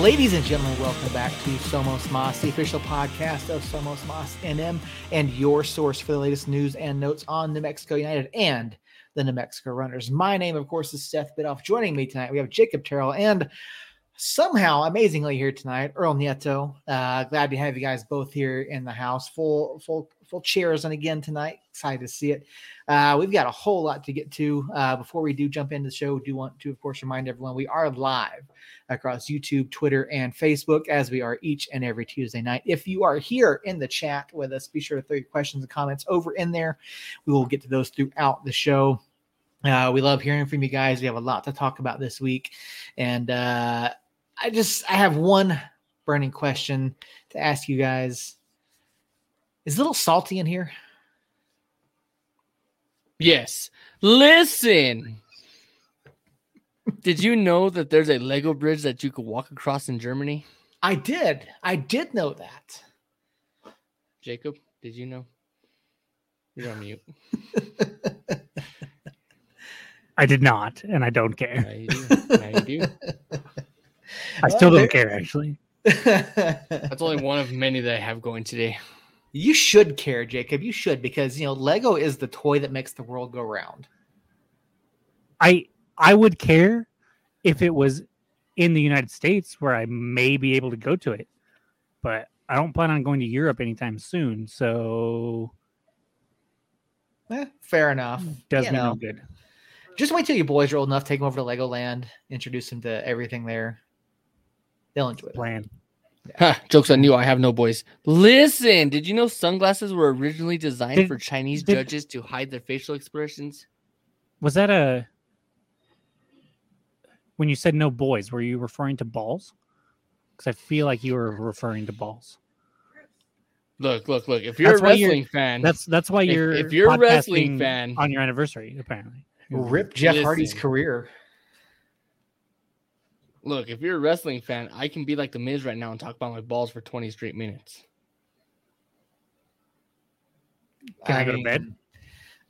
Ladies and gentlemen, welcome back to Somos Moss, the official podcast of Somos Moss NM, and your source for the latest news and notes on New Mexico United and the New Mexico Runners. My name, of course, is Seth Bidoff. Joining me tonight, we have Jacob Terrell and somehow, amazingly, here tonight, Earl Nieto. Uh, glad to have you guys both here in the house, full, full, full chairs, and again tonight. Excited to see it. Uh, we've got a whole lot to get to. Uh, before we do jump into the show, do want to, of course, remind everyone we are live across YouTube, Twitter, and Facebook, as we are each and every Tuesday night. If you are here in the chat with us, be sure to throw your questions and comments over in there. We will get to those throughout the show. Uh, we love hearing from you guys. We have a lot to talk about this week, and uh, I just I have one burning question to ask you guys. Is a little salty in here? Yes. Listen. Did you know that there's a Lego bridge that you could walk across in Germany? I did. I did know that. Jacob, did you know? You're on mute. I did not, and I don't care. Now you do. Now you do. I still don't care, actually. That's only one of many that I have going today. You should care, Jacob. You should because you know Lego is the toy that makes the world go round. I I would care if it was in the United States where I may be able to go to it, but I don't plan on going to Europe anytime soon. So Eh, fair enough. does You me no good. Just wait till your boys are old enough. Take them over to Legoland. Introduce them to everything there. They'll enjoy it. Plan. Huh, jokes on you. I have no boys. Listen, did you know sunglasses were originally designed Did- for Chinese did- judges to hide their facial expressions? Was that a when you said no boys? Were you referring to balls? Because I feel like you were referring to balls. Look, look, look. If you're That's a why you're- wrestling fan, That's that's why you're if you're a wrestling fan- on your anniversary, apparently. Rip Jeff Hardy's career. Look, if you're a wrestling fan, I can be like the Miz right now and talk about my balls for 20 straight minutes. Can I, go to bed?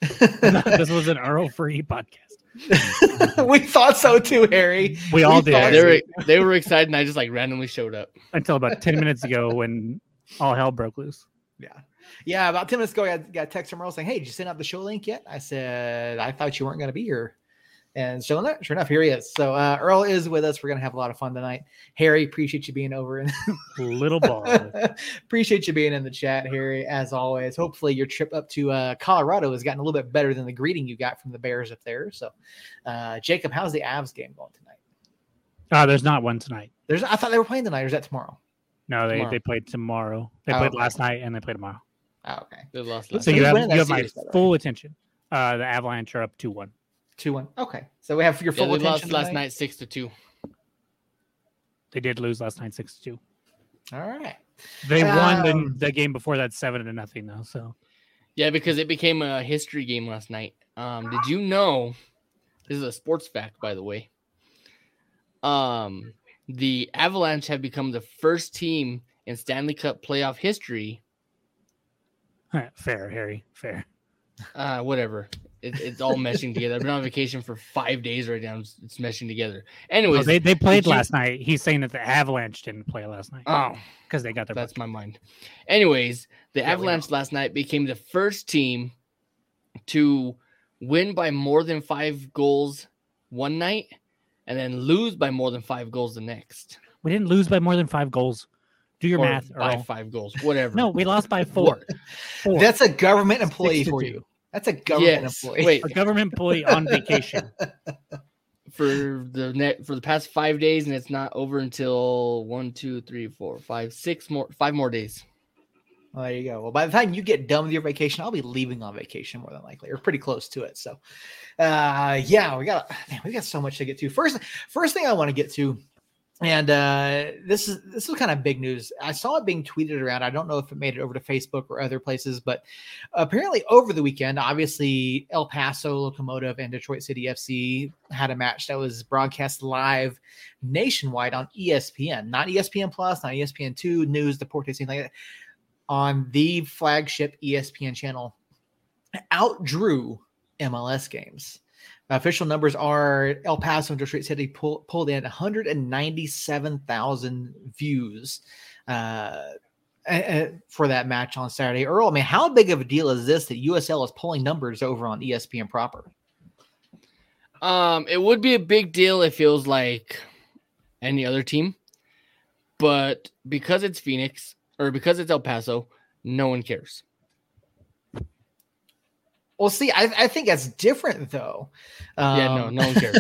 bed? this was an Earl free podcast. we thought so too, Harry. We all We did They were they were excited, and I just like randomly showed up. until about 10 minutes ago when all hell broke loose. Yeah. Yeah. About 10 minutes ago, I got, got a text from Earl saying, Hey, did you send out the show link yet? I said, I thought you weren't going to be here. And sure enough, sure enough, here he is. So uh, Earl is with us. We're going to have a lot of fun tonight. Harry, appreciate you being over and Little ball. appreciate you being in the chat, Harry, as always. Hopefully, your trip up to uh, Colorado has gotten a little bit better than the greeting you got from the Bears up there. So, uh, Jacob, how's the Avs game going tonight? Uh, there's not one tonight. There's, I thought they were playing tonight, or is that tomorrow? No, they, Tomorrow. they played tomorrow. They Oh, played okay. last night and they play tomorrow. Oh, okay. They lost last So see. you have, you have my series, by the way? full attention. Uh, the Avalanche are up 2 1. 2 1. Okay. So we have your Yeah, full they attention. lost last night six to two. They did lose last night 6 to 2. All right. They won Um, the, the game before that 7 to nothing, though. So Yeah, because it became a history game last night. Um, did you know? This is a sports fact, by the way. Um, the Avalanche have become the first team in Stanley Cup playoff history. All right, fair, Harry. Fair. Uh, whatever. It, it's all meshing together. I've been on vacation for five days right now. It's, it's meshing together. Anyways, Oh, they, they played did you- last night. He's saying that the Avalanche didn't play last night oh, because they got their that's my mind. Anyways, the Yeah, Avalanche last night became the first team to win by more than five goals one night and then lose by more than five goals the next. We didn't lose by more than five goals. Do your Or math, by Earl. five goals, whatever. No, we lost by four. Four. That's a government employee for you. That's a government yes. employee. Wait, a government employee on vacation. for the net for the past five days, and it's not over until one, two, three, four, five, six more, five more days. Well, there you go. Well, by the time you get done with your vacation, I'll be leaving on vacation more than likely, or pretty close to it. So, uh, yeah, we got man, we got so much to get to. First, first thing I want to get to, and uh, this is this is kind of big news. I saw it being tweeted around. I don't know if it made it over to Facebook or other places, but apparently over the weekend, obviously El Paso Locomotive and Detroit City FC had a match that was broadcast live nationwide on ESPN, not ESPN Plus, not ESPN Two, News, Deportes, anything like that on the flagship ESPN channel outdrew MLS games Official numbers are El Paso and Detroit City pull, pulled in 197,000 views uh, for that match on Saturday. Earl, I mean, how big of a deal is this that USL is pulling numbers over on ESPN proper? Um, it would be a big deal if it was like any other team, but because it's Phoenix or because it's El Paso, no one cares. Well, see, I, I think that's different though. Um, yeah, no, no one cares.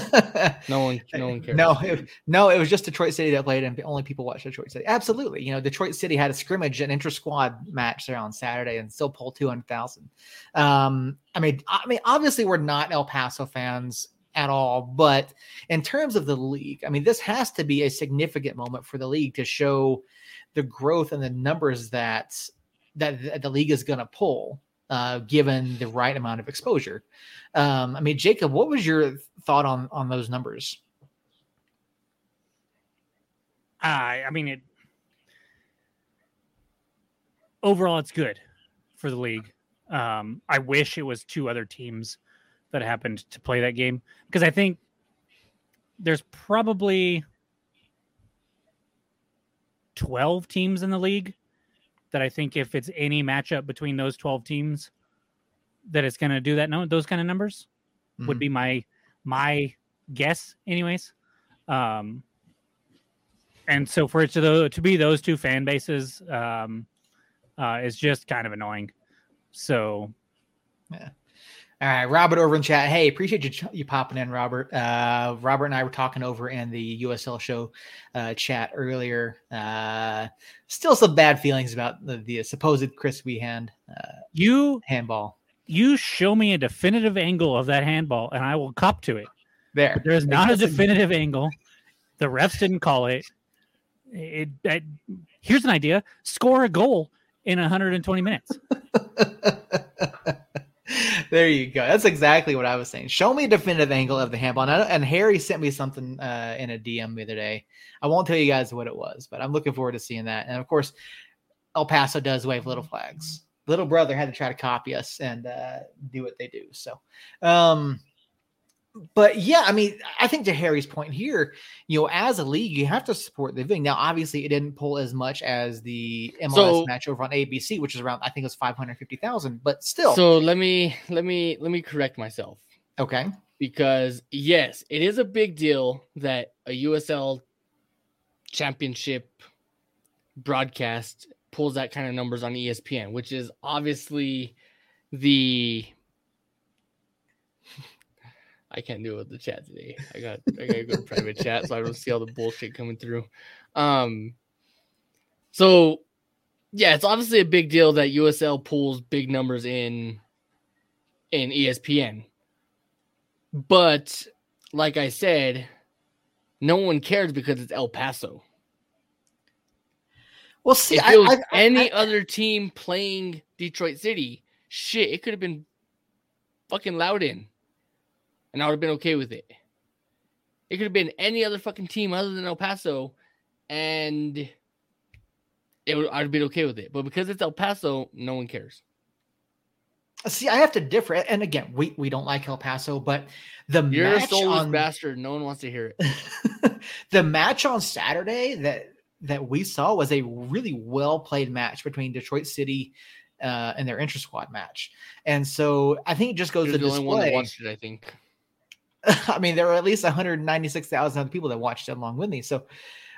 no one, no one cares. No, it, no, it was just Detroit City that played, and only people watched Detroit City. Absolutely, you know, Detroit City had a scrimmage, an inter squad match there on Saturday, and still pulled two hundred thousand. Um, I mean, I mean, obviously, we're not El Paso fans at all, but in terms of the league, I mean, this has to be a significant moment for the league to show the growth and the numbers that that the league is going to pull uh, given the right amount of exposure. Um, I mean, Jacob, what was your thought on on those numbers? Uh, I mean, it overall, it's good for the league. Um, I wish it was two other teams that happened to play that game because I think there's probably 12 teams in the league that I think if it's any matchup between those 12 teams, that it's going to do that. No, those kind of numbers mm-hmm. would be my my guess, anyways. Um, and so for it to to be those two fan bases, um, uh, is just kind of annoying. So, yeah. All right, Robert over in chat. Hey, appreciate you you popping in, Robert. Uh, Robert and I were talking over in the USL show uh, chat earlier. Uh, still some bad feelings about the, the supposed Chris Wehan uh, you handball. You show me a definitive angle of that handball, and I will cop to it. There, but there's not a definitive angle. The refs didn't call it. It, it. Here's an idea: score a goal in 120 minutes. there you go. That's exactly what I was saying. Show me a definitive angle of the handball. And, and Harry sent me something uh, in a DM the other day. I won't tell you guys what it was, but I'm looking forward to seeing that. And of course, El Paso does wave little flags. Little brother had to try to copy us and uh, do what they do. So, um, but yeah, I mean, I think to Harry's point here, you know, as a league, you have to support the thing. Now, obviously, it didn't pull as much as the MLS so, match over on ABC, which is around, I think, it was five hundred fifty thousand. But still, so let me let me let me correct myself. Okay, because yes, it is a big deal that a USL championship broadcast pulls that kind of numbers on ESPN, which is obviously the I can't do it with the chat today. I got I gotta go to private chat so I don't see all the bullshit coming through. Um so yeah, it's obviously a big deal that USL pulls big numbers in in ESPN. But like I said, no one cares because it's El Paso. Well, see, if it was I, I, any I, other team playing Detroit City, shit, it could have been fucking Loudoun and I would have been okay with it. It could have been any other fucking team other than El Paso, and it would, I'd been okay with it. But because it's El Paso, no one cares. See, I have to differ. And again, we, we don't like El Paso, but the You're match on, bastard. No one wants to hear it. the match on Saturday that that we saw was a really well played match between Detroit City uh, and their inter squad match. And so I think it just goes You're to the display. Only one that watched it, I think. I mean, there were at least 196,000 other people that watched along with me. So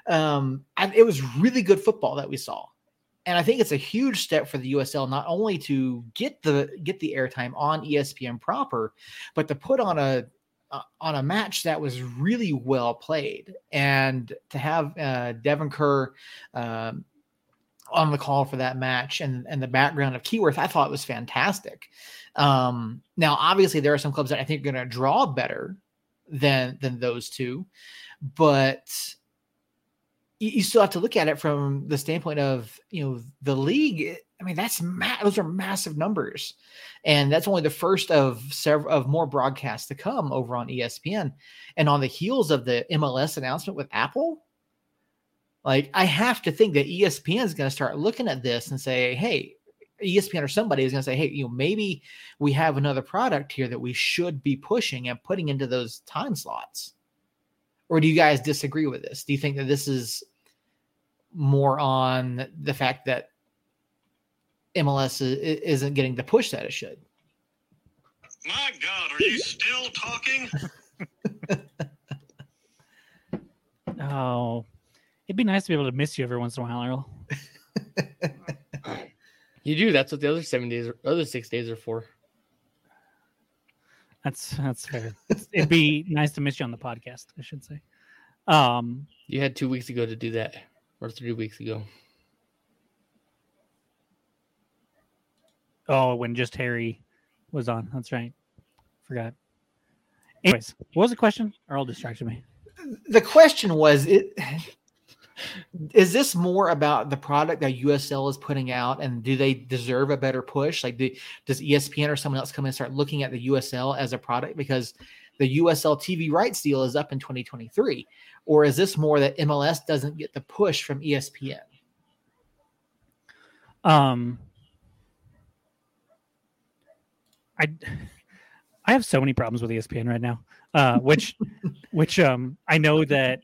um, I, it was really good football that we saw. And I think it's a huge step for the USL not only to get the get the airtime on ESPN proper, but to put on a uh, on a match that was really well played, and to have uh, Devon Kerr um, on the call for that match and and the background of Keyworth, I thought it was fantastic. Um, now, obviously, there are some clubs that I think are going to draw better than than those two, but you, you, still have to look at it from the standpoint of you know the league. I mean, that's ma- those are massive numbers, and that's only the first of several of more broadcasts to come over on ESPN. And on the heels of the MLS announcement with Apple, like I have to think that ESPN is going to start looking at this and say, "Hey, ESPN or somebody is going to say, hey, you know, maybe we have another product here that we should be pushing and putting into those time slots. Or do you guys disagree with this? Do you think that this is more on the fact that MLS isn't getting the push that it should? My God, are you still talking? oh, it'd be nice to be able to miss you every once in a while, Earl. you do. That's what the other seven days, or other six days are for. That's that's fair. It'd be nice to miss you on the podcast. I should say. Um, you had two weeks ago to do that, or three weeks ago. Oh, when just Harry was on. That's right. Forgot. Anyways, what was the question? Earl distracted me. The question was it is this more about the product that USL is putting out and do they deserve a better push? Like do, does ESPN or someone else come in and start looking at the USL as a product because the USL TV rights deal is up in 2023? Or is this more that MLS doesn't get the push from ESPN? Um I I have so many problems with ESPN right now. Uh, which which um I know that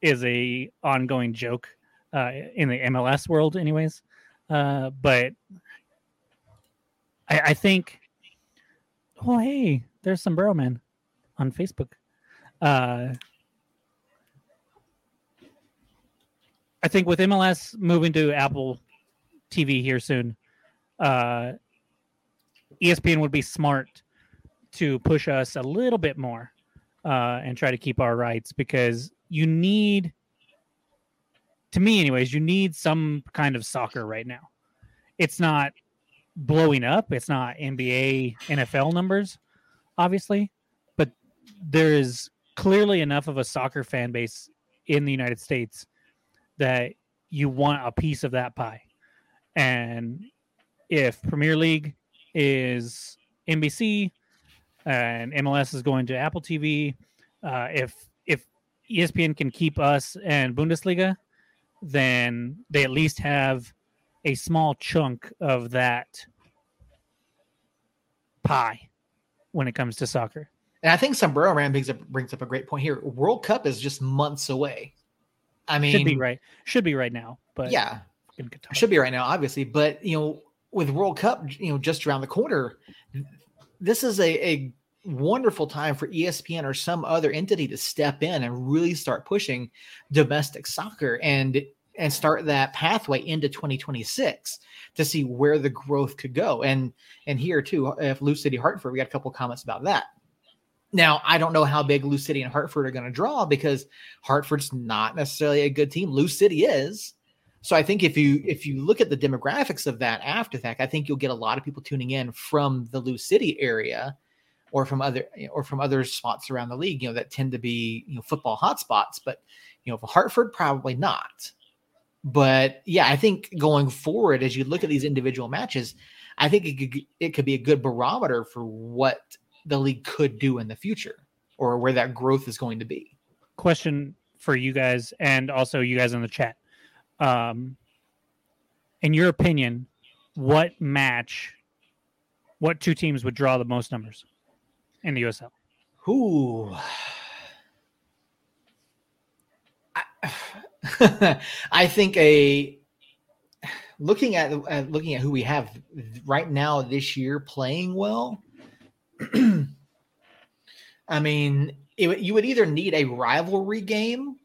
is a ongoing joke uh, in the MLS world, anyways. Uh, but I, I think, oh hey, there's Sombrero Man on Facebook. Uh, I think with MLS moving to Apple TV here soon, uh, ESPN would be smart to push us a little bit more uh, and try to keep our rights because you need, to me, anyways, you need some kind of soccer right now. It's not blowing up, it's not NBA, NFL numbers, obviously, but there is clearly enough of a soccer fan base in the United States that you want a piece of that pie. And if Premier League is NBC and MLS is going to Apple TV. Uh, if ESPN can keep us and Bundesliga, then they at least have a small chunk of that pie when it comes to soccer. And I think Sombrero Man brings up, brings up a great point here. World Cup is just months away. I mean, should be right. Should be right now, but yeah, should be right now, obviously. But you know, with World Cup, you know, just around the corner, this is a, a wonderful time for ESPN or some other entity to step in and really start pushing domestic soccer and and start that pathway into 2026 to see where the growth could go. And and here too, if Lou City Hartford, we got a couple comments about that. Now, I don't know how big Lou City and Hartford are going to draw because Hartford's not necessarily a good team. Lou City is. So I think if you if you look at the demographics of that after that, I think you'll get a lot of people tuning in from the Lou City area or from other or from other spots around the league, you know, that tend to be, you know, football hotspots. But you know, for Hartford, probably not. But yeah, I think going forward, as you look at these individual matches, I think it could it could be a good barometer for what the league could do in the future or where that growth is going to be. Question for you guys and also you guys in the chat um, in your opinion, what match, what two teams would draw the most numbers in the USL? Who? I, I think a looking at uh, looking at who we have right now this year playing well. I mean, it, you would either need a rivalry game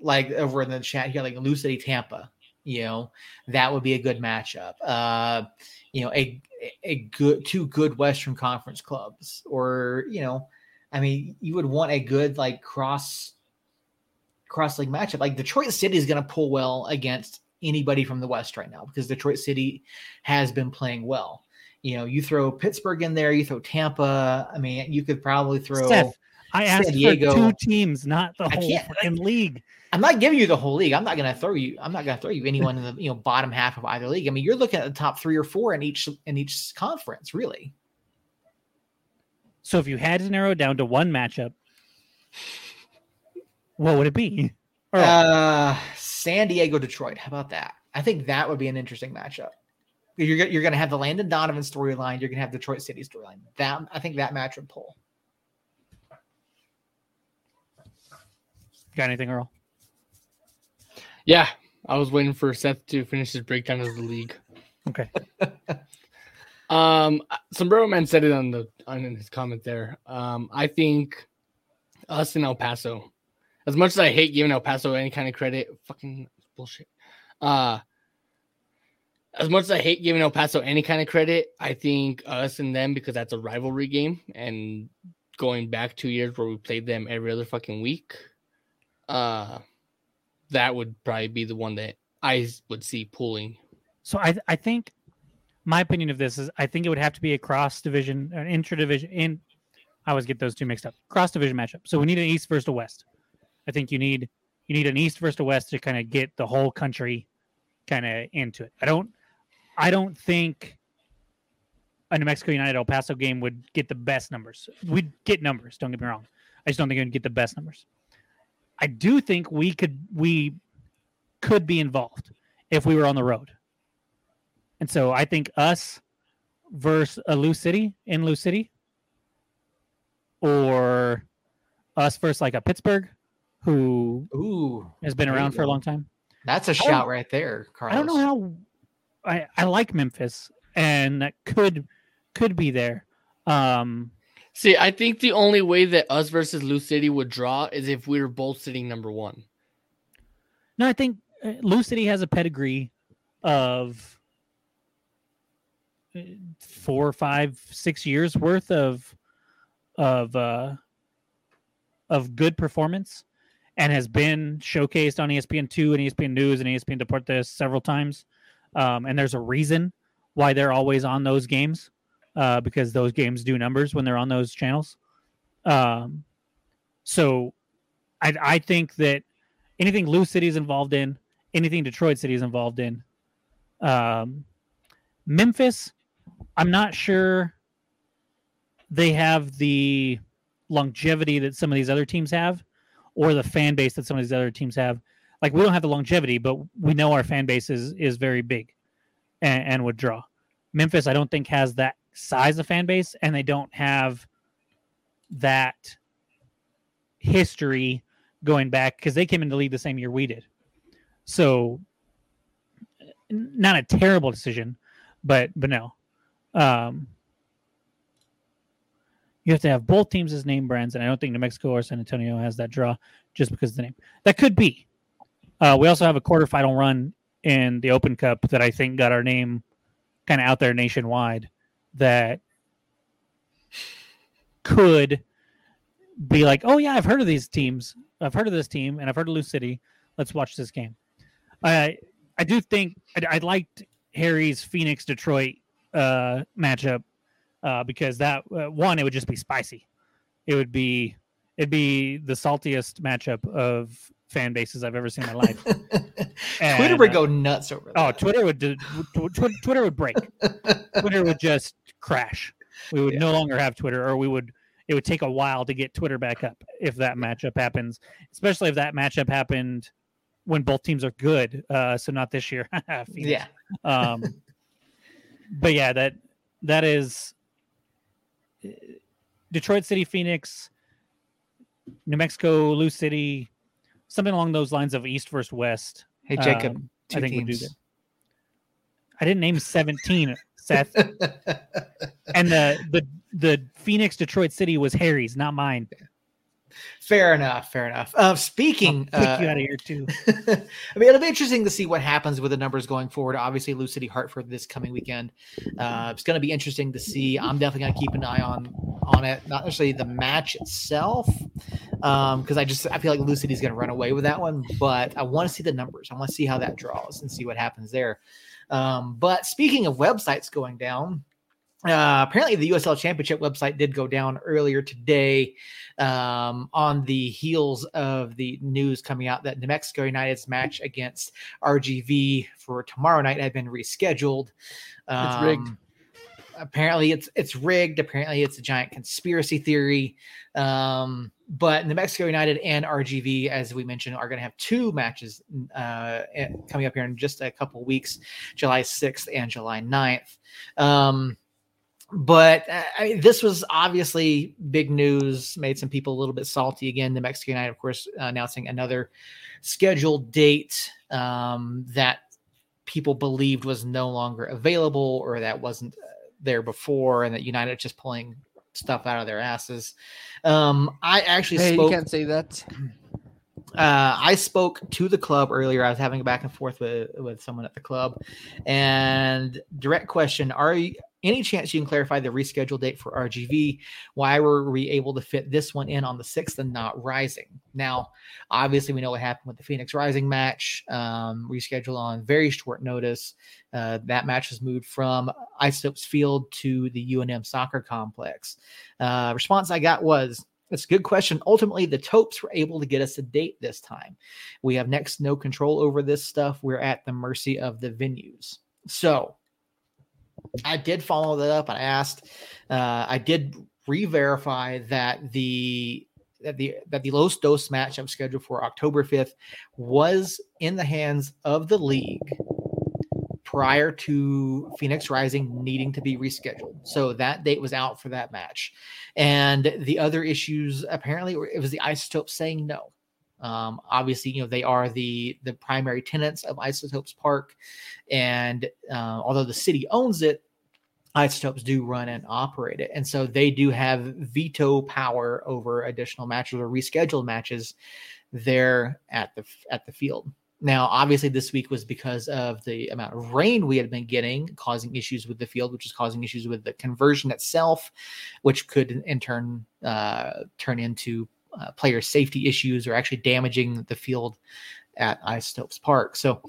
like over in the chat here, like Lou City Tampa, you know, that would be a good matchup. Uh, you know, a a good two good Western Conference clubs, or you know, I mean, you would want a good like cross cross league matchup. Like Detroit City is going to pull well against anybody from the West right now because Detroit City has been playing well. You know, you throw Pittsburgh in there, you throw Tampa. I mean, you could probably throw. Steph, I asked Diego. for two teams, not the whole fucking league. I'm not giving you the whole league. I'm not going to throw you. I'm not going to throw you anyone in the you know bottom half of either league. I mean, you're looking at the top three or four in each in each conference, really. So if you had to narrow it down to one matchup, what would it be? Uh, San Diego, Detroit. How about that? I think that would be an interesting matchup. You're you're going to have the Landon Donovan storyline. You're going to have Detroit City storyline. That I think that match would pull. Got anything, Earl? Yeah, I was waiting for Seth to finish his breakdown of the league. Okay. Um, Sombrero Man said it on the on his comment there. Um, I think us in El Paso, as much as I hate giving El Paso any kind of credit, fucking bullshit. Uh, as much as I hate giving El Paso any kind of credit, I think us and them because that's a rivalry game, and going back two years where we played them every other fucking week, uh, that would probably be the one that I would see pulling. So I I think my opinion of this is I think it would have to be a cross division, an intra division. In I always get those two mixed up. Cross division matchup. So we need an East versus a West. I think you need you need an East versus a West to kind of get the whole country kind of into it. I don't I don't think a New Mexico United El Paso game would get the best numbers. We'd get numbers. Don't get me wrong. I just don't think it would get the best numbers. I do think we could we could be involved if we were on the road. And so I think us versus a Lou City in Lou City, or us versus like a Pittsburgh, who Ooh, has been around for a long time. that's a shout right there, Carlos. I don't know how. I I like Memphis, and that could could be there. Um, See, I think the only way that us versus Lou City would draw is if we were both sitting number one. no, I think uh, Lou City has a pedigree of uh, four, five, six years worth of of uh, of good performance, and has been showcased on ESPN two and ESPN News and ESPN Deportes several times. Um, and there's a reason why they're always on those games, uh, because those games do numbers when they're on those channels. Um, so, I I think that anything Lou City is involved in, anything Detroit City is involved in, um, Memphis, I'm not sure they have the longevity that some of these other teams have, or the fan base that some of these other teams have. Like we don't have the longevity, but we know our fan base is is very big, and, and would draw. Memphis, I don't think has that size of fan base, and they don't have that history going back because they came into the league the same year we did. So, not a terrible decision, but but no. Um, you have to have both teams as name brands, and I don't think New Mexico or San Antonio has that draw just because of the name. That could be. Uh, we also have a quarterfinal run in the Open Cup that I think got our name kind of out there nationwide. That could be like, oh yeah, I've heard of these teams. I've heard of this team, and I've heard of Lou City. Let's watch this game. I I do think I, I liked Harry's Phoenix Detroit uh, matchup uh, because that uh, one it would just be spicy. It would be it'd be the saltiest matchup of fan bases I've ever seen in my life. Twitter would go nuts over that. Oh, Twitter would do, tw- tw- Twitter would break. Twitter would just crash. We would Yeah. no longer have Twitter, or we would. It would take a while to get Twitter back up if that matchup happens, especially if that matchup happened when both teams are good. Uh, so not this year. Yeah. Um, but yeah, that that is Detroit City, Phoenix, New Mexico, Lou City, something along those lines of East versus West. Hey Jacob, Um, I think we'll do that. I didn't name 17, Seth. and the the the Phoenix Detroit City was Harry's, not mine. fair enough. Fair enough. Uh, speaking, I'll uh, you out of here too. I mean, it'll be interesting to see what happens with the numbers going forward. Obviously, Lou City Hartford this coming weekend. Uh, it's going to be interesting to see. I'm definitely going to keep an eye on on it. Not necessarily the match itself, because I just I feel like Lou City's going to run away with that one. But I want to see the numbers. I want to see how that draws and see what happens there. Um, but speaking of websites going down, uh, apparently the USL Championship website did go down earlier today um, on the heels of the news coming out that New Mexico United's match against RGV for tomorrow night had been rescheduled. It's rigged. Um, apparently it's it's rigged. Apparently it's a giant conspiracy theory. Um, but New Mexico United and RGV, as we mentioned, are going to have two matches uh, coming up here in just a couple weeks, July 6th and July 9th. Um, but uh, I, this was obviously big news, made some people a little bit salty again. New Mexico United, of course, announcing another scheduled date um, that people believed was no longer available or that wasn't uh, there before, and that United just pulling stuff out of their asses. Um, I actually hey, spoke. you can't say that. Uh, I spoke to the club earlier. I was having a back and forth with with someone at the club, and direct question: Are you any chance you can clarify the rescheduled date for RGV? Why were we able to fit this one in on the sixth and not Rising? Now, obviously, we know what happened with the Phoenix Rising match, um, rescheduled on very short notice. Uh, that match was moved from Isotopes Field to the UNM Soccer Complex. Uh, response I got was, that's a good question. Ultimately, the Topes were able to get us a date this time. We have next no control over this stuff. We're at the mercy of the venues. So, I did follow that up. I asked, uh, I did re-verify that the that the that the Los Dos match I'm scheduled for October 5th was in the hands of the league prior to Phoenix Rising needing to be rescheduled. So that date was out for that match. And the other issues apparently it was the isotope saying no. Um, obviously, you know they are the the primary tenants of Isotopes Park, and uh, although the city owns it, Isotopes do run and operate it, and so they do have veto power over additional matches or rescheduled matches there at the at the field. Now, obviously, this week was because of the amount of rain we had been getting, causing issues with the field, which is causing issues with the conversion itself, which could in turn uh, turn into uh, player safety issues or actually damaging the field at Isotopes Park. So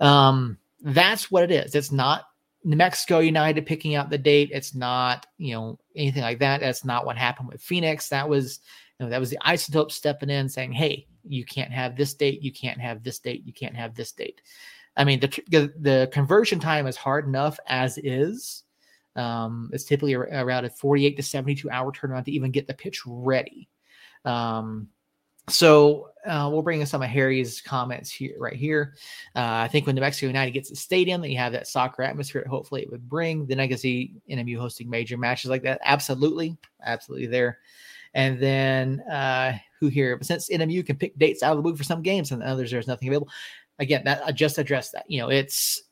um, that's what it is. It's not New Mexico United picking out the date. It's not you know anything like that. That's not what happened with Phoenix. That was you know that was the Isotopes stepping in saying, "Hey, you can't have this date. You can't have this date. You can't have this date." I mean, the the conversion time is hard enough as is. Um, it's typically around a 48 to 72 hour turnaround to even get the pitch ready. Um, so uh, we'll bring in some of Harry's comments here, right here. Uh, I think when New Mexico United gets a stadium, that you have that soccer atmosphere. Hopefully, it would bring. Can see NMU hosting major matches like that. Absolutely, absolutely there. And then uh, who here? But since NMU can pick dates out of the blue for some games and others, there's nothing available. Again, that I just addressed that. You know, it's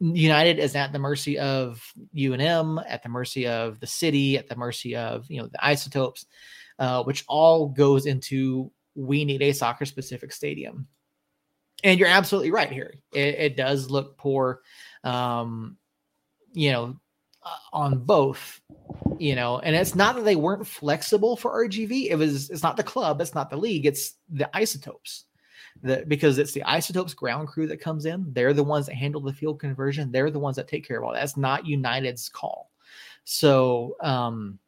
United is at the mercy of UNM, at the mercy of the city, at the mercy of you know the isotopes uh, which all goes into we need a soccer specific stadium. And you're absolutely right here. It, it does look poor, um, you know, uh, on both, you know, and it's not that they weren't flexible for RGV. It was, it's not the club, it's not the league, it's the isotopes. The, because it's the isotopes ground crew that comes in. They're the ones that handle the field conversion. They're the ones that take care of all that. That's not United's call. So, um,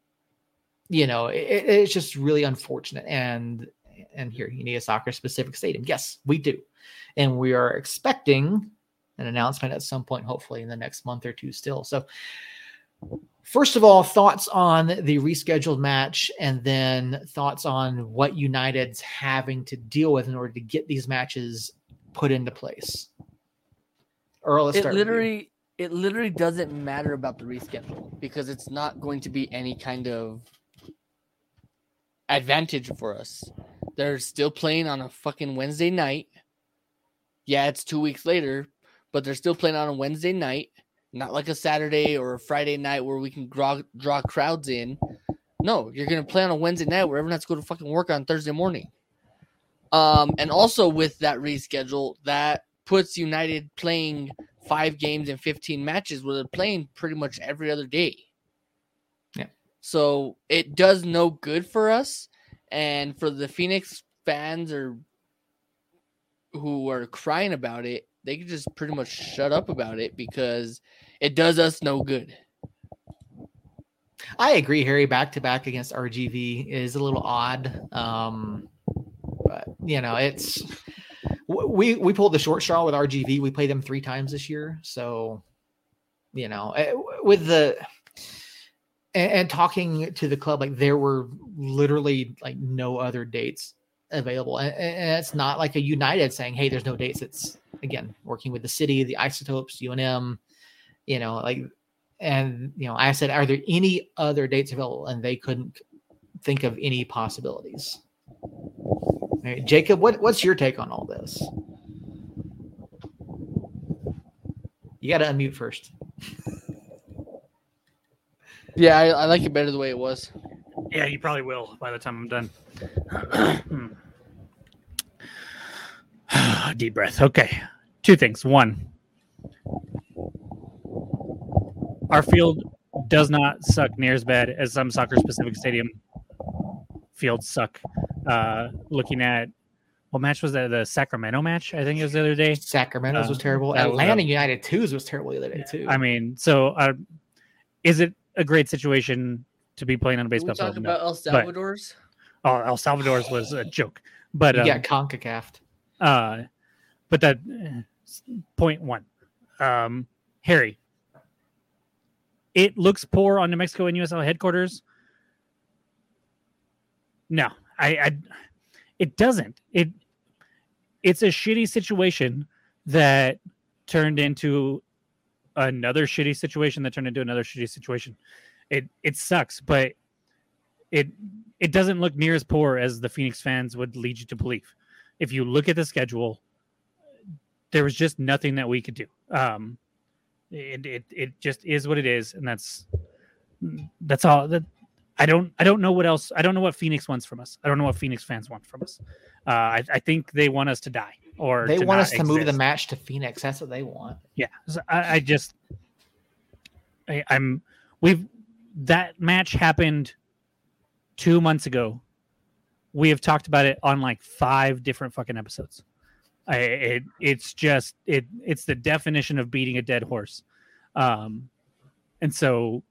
you know, it, it's just really unfortunate. And and here you need a soccer specific stadium. Yes, we do, and we are expecting an announcement at some point, hopefully in the next month or two. Still, so. First of all, thoughts on the rescheduled match, and then thoughts on what United's having to deal with in order to get these matches put into place. Earl, it literally, it literally doesn't matter about the reschedule because it's not going to be any kind of advantage for us. They're still playing on a fucking Wednesday night. Yeah, it's two weeks later, but they're still playing on a Wednesday night, not like a Saturday or a Friday night where we can draw draw crowds in. No, you're gonna play on a Wednesday night where everyone has to go to fucking work on Thursday morning. Um, and also with that reschedule, that puts United playing five games and 15 matches where they're playing pretty much every other day. So it does no good for us. And for the Phoenix fans or who are crying about it, they can just pretty much shut up about it because it does us no good. I agree, Harry. Back to back against RGV is a little odd. Um, but you know, it's we we pulled the short straw with RGV. We played them three times this year, so you know, eh, with the and, and talking to the club, like there were literally like no other dates available, and, and it's not like a United saying, "Hey, there's no dates." It's again working with the city, the Isotopes, UNM, you know, like, and you know, I said, "Are there any other dates available?" And they couldn't think of any possibilities. Jacob, what, what's your take on all this? You got to unmute first. Yeah, I, I like it better the way it was. Yeah, you probably will by the time I'm done. Deep breath. Okay. Two things. One, our field does not suck near as bad as some soccer specific stadium fields suck. Uh, looking at what match was that? The Sacramento match, I think it was the other day. Sacramento's was Uh, terrible. that was Atlanta United 2's was terrible the other day, too. I mean, so uh, is it a great situation to be playing on a Can we baseball talk field? No. about El Salvador's? Oh, El Salvador's was a joke, but you um, got CONCACAF. uh, but that uh, point one, um, Harry. It looks poor on New Mexico and USL headquarters. No, I, I it doesn't. It it's a shitty situation that turned into another shitty situation that turned into another shitty situation. It it sucks, but it it doesn't look near as poor as the Phoenix fans would lead you to believe. If you look at the schedule, there was just nothing that we could do. Um, it, it it just is what it is, and that's that's all. That I don't I don't know what else. I don't know what Phoenix wants from us. I don't know what Phoenix fans want from us. Uh, I, I think they want us to die, or They want us to move the match to Phoenix. That's what they want. Yeah, so I, I just, I, I'm we've that match happened two months ago. We have talked about it on like five different fucking episodes. I, it it's just it it's the definition of beating a dead horse, um, and so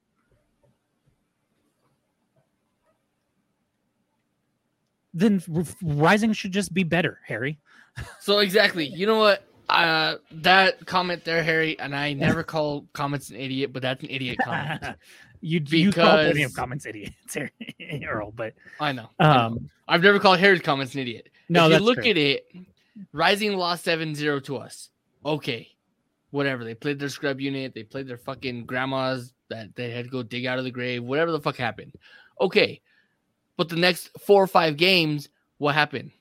then Rising should just be better, Harry. So exactly. You know what? Uh, that comment there, Harry, and I never call comments an idiot, but that's an idiot comment. you you call plenty of comments idiots, Earl, but I know. I know. um, I've never called Harry's comments an idiot. no, if you look true. at it, Rising lost 7-0 to us. Okay. Whatever. They played their scrub unit. They played their fucking grandmas that they had to go dig out of the grave. Whatever the fuck happened. Okay. But the next four or five games, what happened?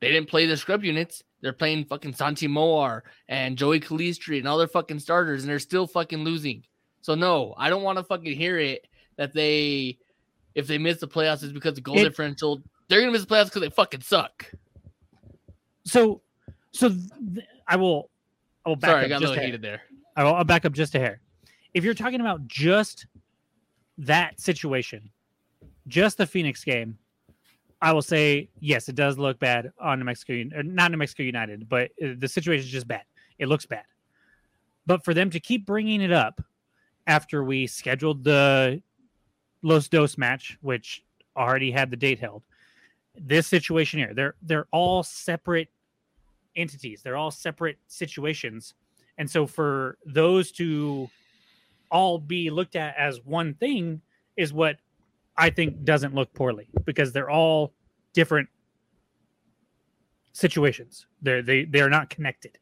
They didn't play their scrub units. They're playing fucking Santi Moar and Joey Calistri and all their fucking starters, and they're still fucking losing. So no, I don't want to fucking hear it that they, if they miss the playoffs, is because of goal It- differential. They're gonna miss the playoffs because they fucking suck. so so th- I will I will back Sorry, I up got a just little a hair. heated there. I will I'll back up just a hair. If you're talking about just that situation, just the Phoenix game, I will say yes, it does look bad on New Mexico, or not New Mexico United, but uh, the situation is just bad. It looks bad. But for them to keep bringing it up after we scheduled the Los Dos match, which already had the date held, this situation here, they're they're all separate entities. They're all separate situations. And so for those to all be looked at as one thing is what I think doesn't look poorly because they're all different situations. They're they they are not connected.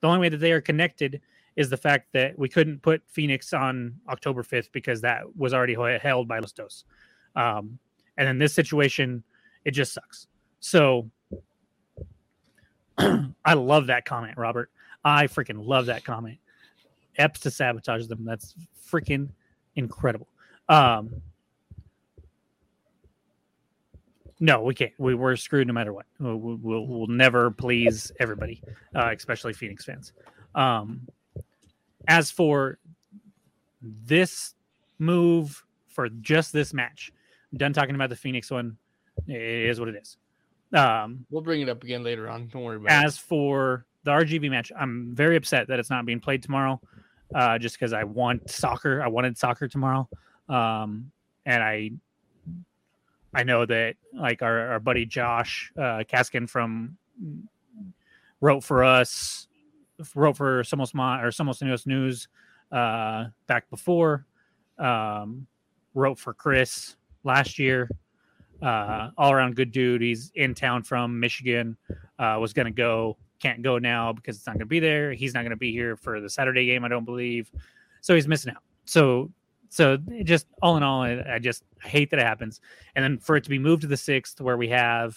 The only way that they are connected is the fact that we couldn't put Phoenix on October 5th because that was already held by Los Dos. Um, and in this situation, it just sucks. So I love that comment, Robert. I freaking love that comment. Epps to sabotage them. That's freaking incredible. Um, no, we can't. We, we're screwed no matter what. We'll, we'll, we'll never please everybody, uh, especially Phoenix fans. Um, as for this move for just this match, I'm done talking about the Phoenix one. It is what it is. Um, We'll bring it up again later on. Don't worry about as for the RGV match, I'm very upset that it's not being played tomorrow. Uh, just because I want soccer, I wanted soccer tomorrow, um, and I, I know that like our, our buddy Josh uh, Kaskin from wrote for us, wrote for Somos Ma or Somos News News uh, back before. Um, wrote for Chris last year. Uh, all around good dude. He's in town from Michigan. Uh, was going to go, can't go now because it's not going to be there. He's not going to be here for the Saturday game, I don't believe. So he's missing out. So, so just all in all, I, I just hate that it happens. And then for it to be moved to the sixth, where we have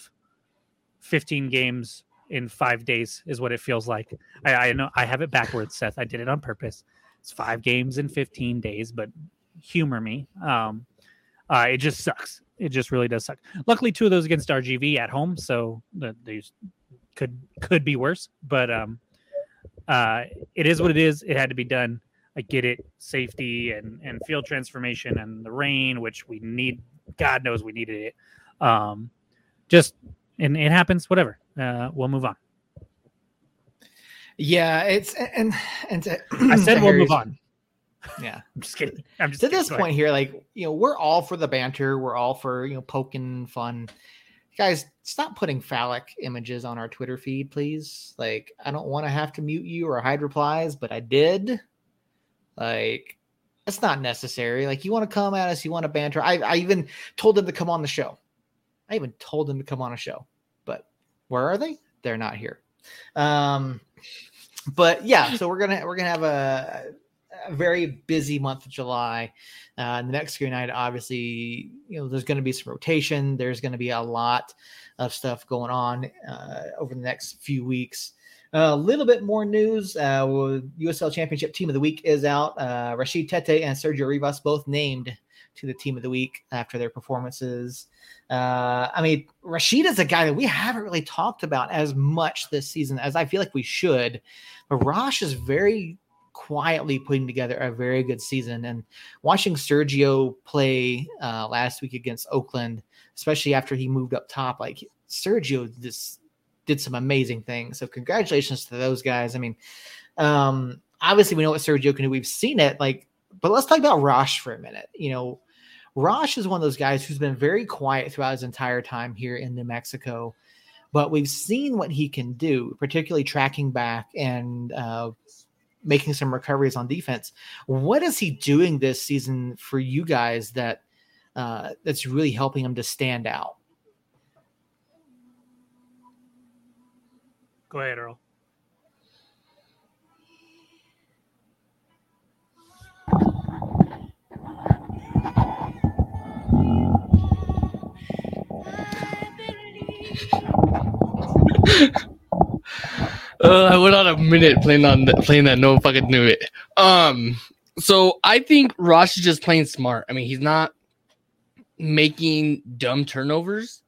15 games in five days, is what it feels like. I, I know I have it backwards, Seth. I did it on purpose. It's five games in 15 days, but humor me. Um, uh, it just sucks. It just really does suck. Luckily, two of those against RGV at home, so the, these could could be worse. But um, uh, it is what it is. It had to be done. I get it. Safety and and field transformation and the rain, which we need. God knows we needed it. Um, just and it happens. Whatever. Uh, we'll move on. Yeah, it's and and to, I said we'll move on. Yeah. I'm just kidding. I'm just to kidding. this Go ahead. point here, like you know, we're all for the banter. We're all for you know poking fun. Guys, stop putting phallic images on our Twitter feed, please. Like, I don't want to have to mute you or hide replies, but I did. Like, it's not necessary. Like, you want to come at us, you want to banter. I, I even told them to come on the show. I even told them to come on a show, but where are they? They're not here. Um, but yeah, so we're gonna we're gonna have a, a very busy month of July. Uh, the Mexico United, obviously, you know, there's going to be some rotation. There's going to be a lot of stuff going on uh, over the next few weeks. A little bit more news. Uh, USL Championship Team of the Week is out. Uh, Rashid Tete and Sergio Rivas both named to the Team of the Week after their performances. Uh, I mean, Rashid is a guy that we haven't really talked about as much this season as I feel like we should. But Rosh is very quietly putting together a very good season. And watching Sergio play uh, last week against Oakland, especially after he moved up top, like Sergio just did some amazing things. So congratulations to those guys. I mean, um, obviously we know what Sergio can do. We've seen it. Like, but let's talk about Rosh for a minute. You know, Rosh is one of those guys who's been very quiet throughout his entire time here in New Mexico. But we've seen what he can do, particularly tracking back and uh, making some recoveries on defense. What is he doing this season for you guys that uh, that's really helping him to stand out? Go ahead, Earl. Uh, I went on a minute playing on that, playing that. No fucking knew it. Um, so I think Rosh is just playing smart. I mean, he's not making dumb turnovers.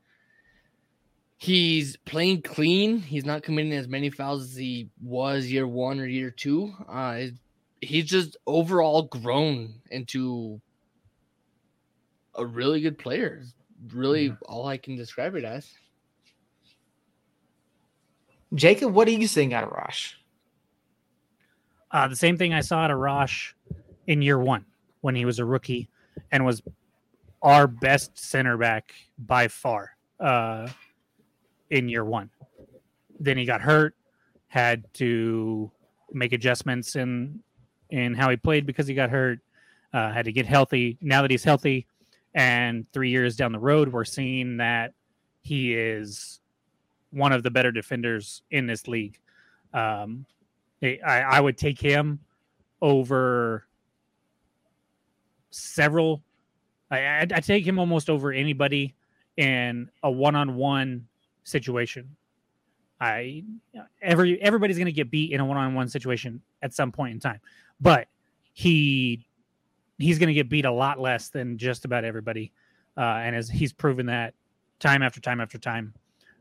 He's playing clean. He's not committing as many fouls as he was year one or year two. Uh, he's just overall grown into a really good player. Is Really, all I can describe it as. Jacob, what are you seeing out of Rosh? Uh, the same thing I saw out of Rosh in year one when he was a rookie and was our best center back by far uh, in year one. Then he got hurt, had to make adjustments in in how he played because he got hurt. Uh, had to get healthy. Now that he's healthy, and three years down the road, we're seeing that he is one of the better defenders in this league. Um, I, I would take him over several. I, I take him almost over anybody in a one-on-one situation. I every everybody's going to get beat in a one-on-one situation at some point in time, but he he's going to get beat a lot less than just about everybody, uh, and as he's proven that time after time after time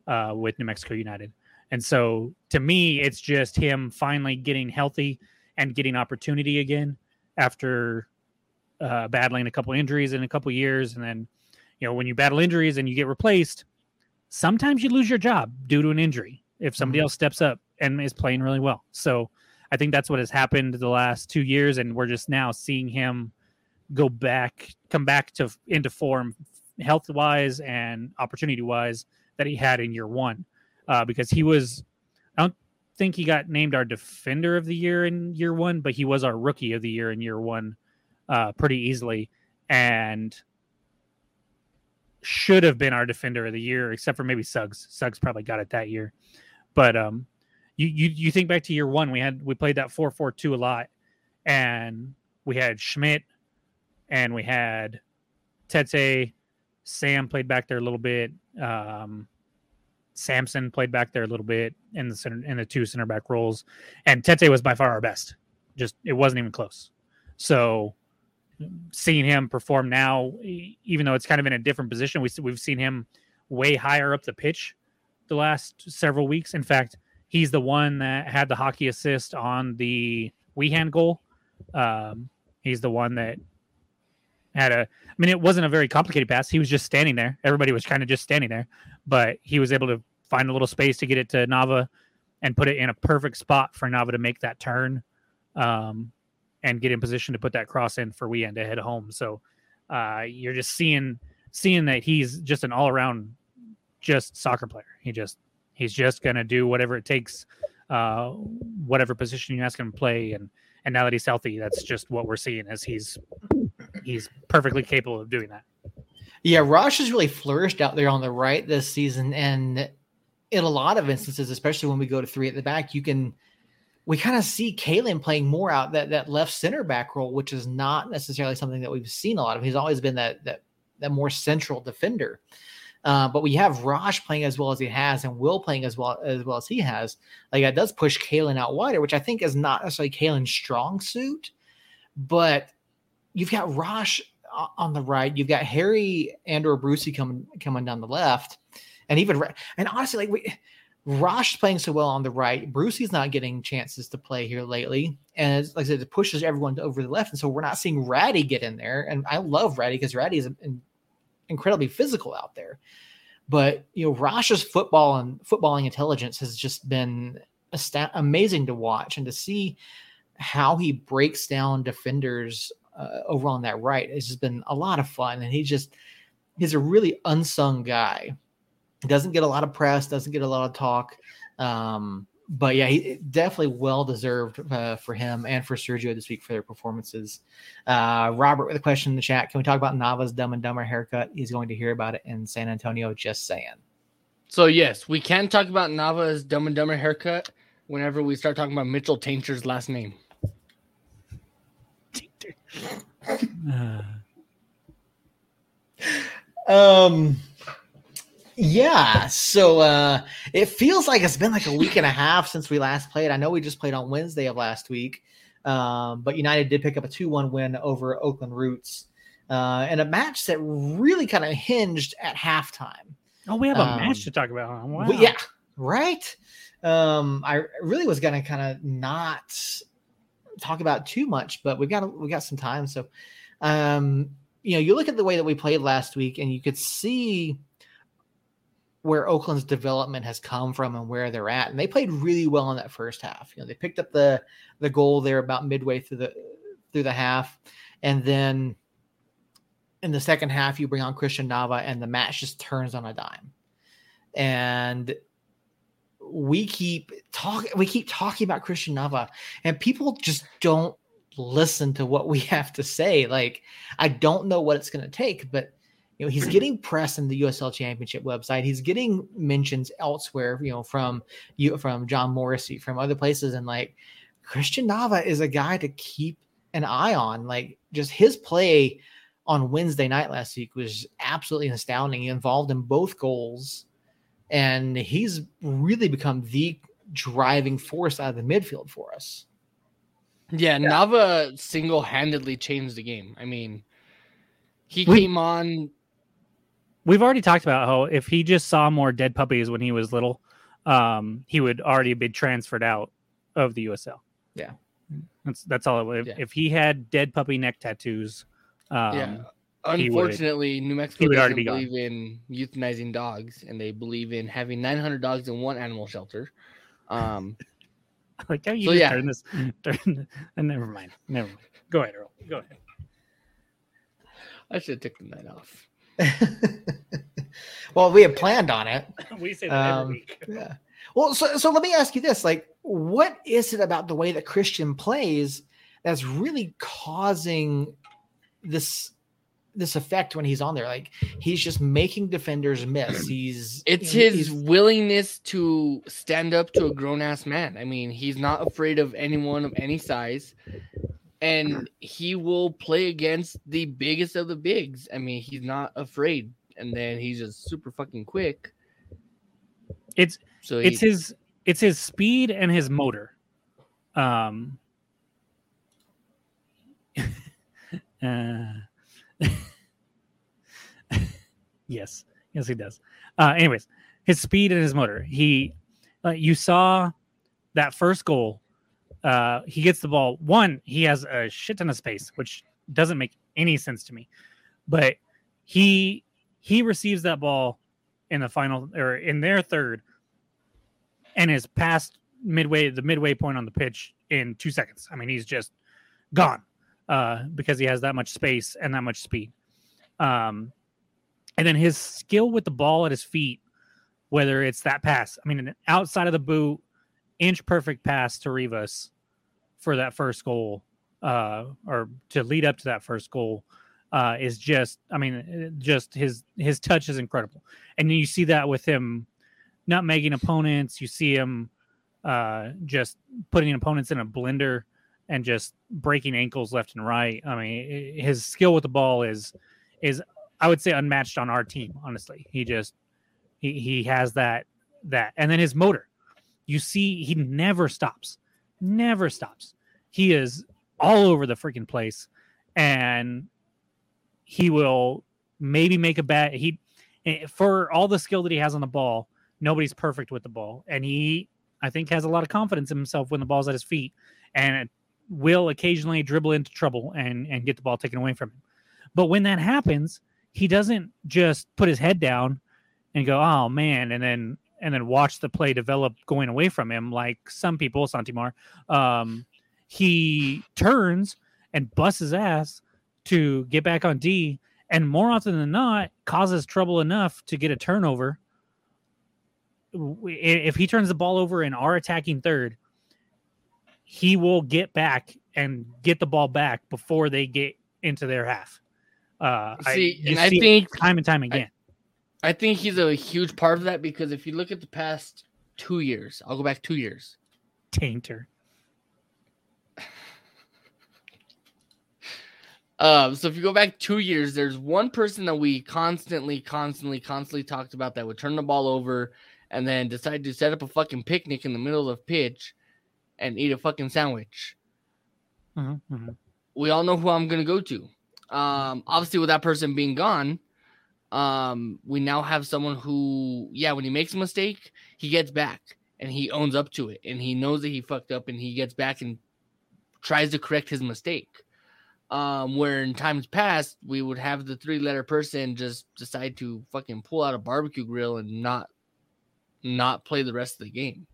uh, with New Mexico United. And so to me, it's just him finally getting healthy and getting opportunity again after uh, battling a couple injuries in a couple years. And then, you know, when you battle injuries and you get replaced, sometimes you lose your job due to an injury if somebody Mhm. else steps up and is playing really well. So I think that's what has happened the last two years. And we're just now seeing him go back, come back to into form health wise and opportunity wise that he had in year one uh, because he was i don't think he got named our defender of the year in year one but he was our rookie of the year in year one uh, pretty easily and should have been our defender of the year, except for maybe Suggs. Suggs probably got it that year. But um, you you you think back to year one, we had we played that four four two a lot, and we had Schmidt, and we had Tete, Sam played back there a little bit. Um, Samson played back there a little bit in the center in the two center back roles, and Tete was by far our best. Just it wasn't even close. So seeing him perform now, even though it's kind of in a different position, we, we've seen him way higher up the pitch the last several weeks. In fact, he's the one that had the hockey assist on the Wehan goal. Um, he's the one that had a. I mean, it wasn't a very complicated pass. He was just standing there. Everybody was kind of just standing there, but he was able to find a little space to get it to Nava and put it in a perfect spot for Nava to make that turn. Um, and get in position to put that cross in for Wehan to head home. So uh, you're just seeing seeing that he's just an all around just soccer player. He just he's just gonna do whatever it takes, uh, whatever position you ask him to play, and and now that he's healthy, that's just what we're seeing as he's he's perfectly capable of doing that. Yeah, Rosh has really flourished out there on the right this season, and in a lot of instances, especially when we go to three at the back, you can we kind of see Kalen playing more out that that left center back role, which is not necessarily something that we've seen a lot of. He's always been that that that more central defender. Uh, but we have Raj playing as well as he has, and Will playing as well as well as he has. Like that does push Kalen out wider, which I think is not necessarily Kalen's strong suit. But you've got Raj on the right, you've got Harry and or Brucey coming coming down the left, and even and honestly, like we Rosh playing so well on the right. Brucey's not getting chances to play here lately. And like I said, it pushes everyone over the left. And so we're not seeing Ratty get in there. And I love Ratty because Ratty is incredibly physical out there. But, you know, Rosh's football and footballing intelligence has just been amazing to watch and to see how he breaks down defenders uh, over on that right. It's just been a lot of fun. And he just, he's a really unsung guy doesn't get a lot of press, doesn't get a lot of talk. Um, but yeah, he definitely well deserved uh, for him and for Sergio this week for their performances. Uh, Robert with a question in the chat: Can we talk about Nava's Dumb and Dumber haircut? He's going to hear about it in San Antonio. Just saying. So yes, we can talk about Nava's Dumb and Dumber haircut whenever we start talking about Mitchell Taintor's last name. um yeah, so uh it feels like it's been like a week and a half since we last played. I know we just played on Wednesday of last week, um, but United did pick up a 2 1 win over Oakland Roots uh, and a match that really kind of hinged at halftime. Oh, we have a Um, match to talk about. Wow. Yeah, right. Um, I really was gonna kind of not talk about too much, but we've got we got some time. So, um, you know, you look at the way that we played last week, and you could see where Oakland's development has come from and where they're at. And they played really well in that first half. You know, they picked up the the goal there about midway through the through the half, and then in the second half, you bring on Christian Nava, and the match just turns on a dime. And we keep talking, we keep talking about Christian Nava, and people just don't listen to what we have to say. Like, I don't know what it's going to take, but you know, he's getting press in the USL Championship website. He's getting mentions elsewhere, you know, from you from John Morrissey, from other places, and like Christian Nava is a guy to keep an eye on. Like, just his play on Wednesday night last week was absolutely astounding. He involved in both goals, and he's really become the driving force out of the midfield for us. Yeah, Nava single handedly changed the game. I mean, he We- came on. We've already talked about how if he just saw more dead puppies when he was little, um, he would already be transferred out of the USL. Yeah. That's that's all it would. If, Yeah. if he had dead puppy neck tattoos, um, yeah. he would- Unfortunately, New Mexico he would already doesn't believe in euthanizing dogs, and they believe in having 900 dogs in one animal shelter. Um, like how you So, yeah. turn this. Turn, and never mind. Never mind. Go ahead, Earl. Go ahead. I should have taken that off. well, we had planned on it. we say that every Um, week. Yeah. Well, so so let me ask you this: like, what is it about the way that Christian plays that's really causing this this effect when he's on there. Like he's just making defenders miss. He's It's you know, his willingness to stand up to a grown ass man. I mean, he's not afraid of anyone of any size, and he will play against the biggest of the bigs. I mean, he's not afraid, and then he's just super fucking quick. It's So it's his it's his speed and his motor. Um. uh, yes, yes, he does. Uh, anyways, his speed and his motor. He, uh, you saw that first goal. Uh, he gets the ball. One, he has a shit ton of space, which doesn't make any sense to me. But he he receives that ball in the final or in their third and is past midway the midway point on the pitch in two seconds. I mean, he's just gone uh, because he has that much space and that much speed. Um, and then his skill with the ball at his feet, whether it's that pass, I mean, an outside of the boot, inch perfect pass to Rivas for that first goal, uh, or to lead up to that first goal, uh, is just, I mean, just his his touch is incredible, and you see that with him not making opponents. You see him uh, just putting opponents in a blender and just breaking ankles left and right. I mean, his skill with the ball is is I would say unmatched on our team. Honestly, he just he he has that that, and then his motor. You see, he never stops, never stops. He is all over the freaking place, and he will maybe make a bad he eh, for all the skill that he has on the ball nobody's perfect with the ball. And he i think has a lot of confidence in himself when the ball's at his feet and will occasionally dribble into trouble and and get the ball taken away from him. But when that happens he doesn't just put his head down and go oh man and then and then watch the play develop going away from him like some people santimar um he turns and busts his ass to get back on d and more often than not causes trouble enough to get a turnover if he turns the ball over in our attacking third, he will get back and get the ball back before they get into their half. Uh, see, you and I think time and time again. I think he's a huge part of that because if you look at the past two years, I'll go back two years. Taintor. Um, so if you go back two years, there's one person that we constantly, constantly, constantly talked about that would turn the ball over and then decide to set up a fucking picnic in the middle of pitch and eat a fucking sandwich. Mhm, mhm. We all know who I'm gonna go to. Um, obviously, with that person being gone, um, we now have someone who, yeah, when he makes a mistake, he gets back and he owns up to it and he knows that he fucked up and he gets back and tries to correct his mistake. Um, where in times past we would have the three letter person just decide to fucking pull out a barbecue grill and not not play the rest of the game.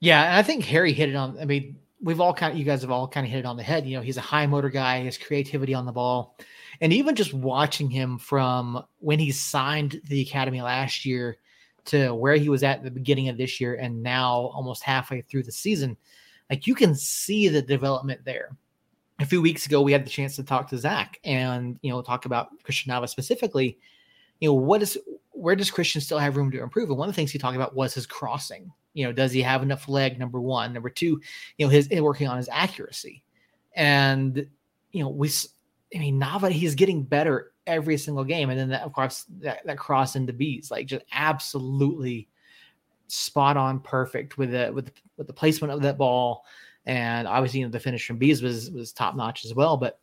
Yeah, and I think Harry hit it on. I mean, we've all kind of, you guys have all kind of hit it on the head. You know, he's a high motor guy, his creativity on the ball, and even just watching him from when he signed the academy last year to where he was at the beginning of this year, and now almost halfway through the season, like you can see the development there. A few weeks ago, we had the chance to talk to Zach and you know talk about Christian Nava specifically. You know, what is where does Christian still have room to improve? And one of the things he talked about was his crossing. You know, does he have enough leg? Number one. Number two, you know, his working on his accuracy. And you know, we, I mean, Nava, he's getting better every single game. And then that, of course, that, that cross into bees, like just absolutely spot on, perfect with the with the, with the placement of that ball. And obviously, you know, the finish from bees was was top notch as well. But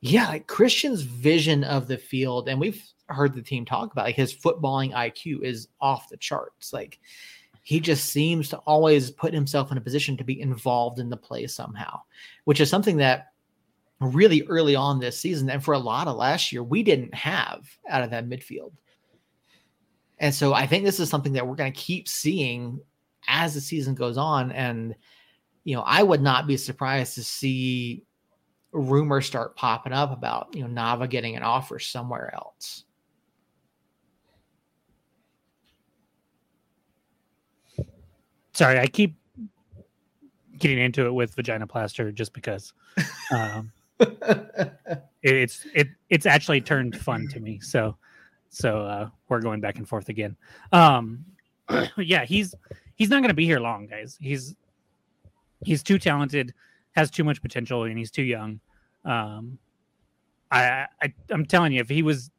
yeah, like Christian's vision of the field, and we've heard the team talk about like his footballing IQ is off the charts. Like he just seems to always put himself in a position to be involved in the play somehow, which is something that really early on this season and for a lot of last year we didn't have out of that midfield. And so I think this is something that we're going to keep seeing as the season goes on and you know, I would not be surprised to see rumors start popping up about, you know, Nava getting an offer somewhere else. Sorry, I keep getting into it with vagina plaster just because. Um, it's it it's actually turned fun to me. So so uh, we're going back and forth again. Um, yeah, he's he's not going to be here long, guys. He's he's too talented, has too much potential, and he's too young. Um, I, I I'm telling you, if he was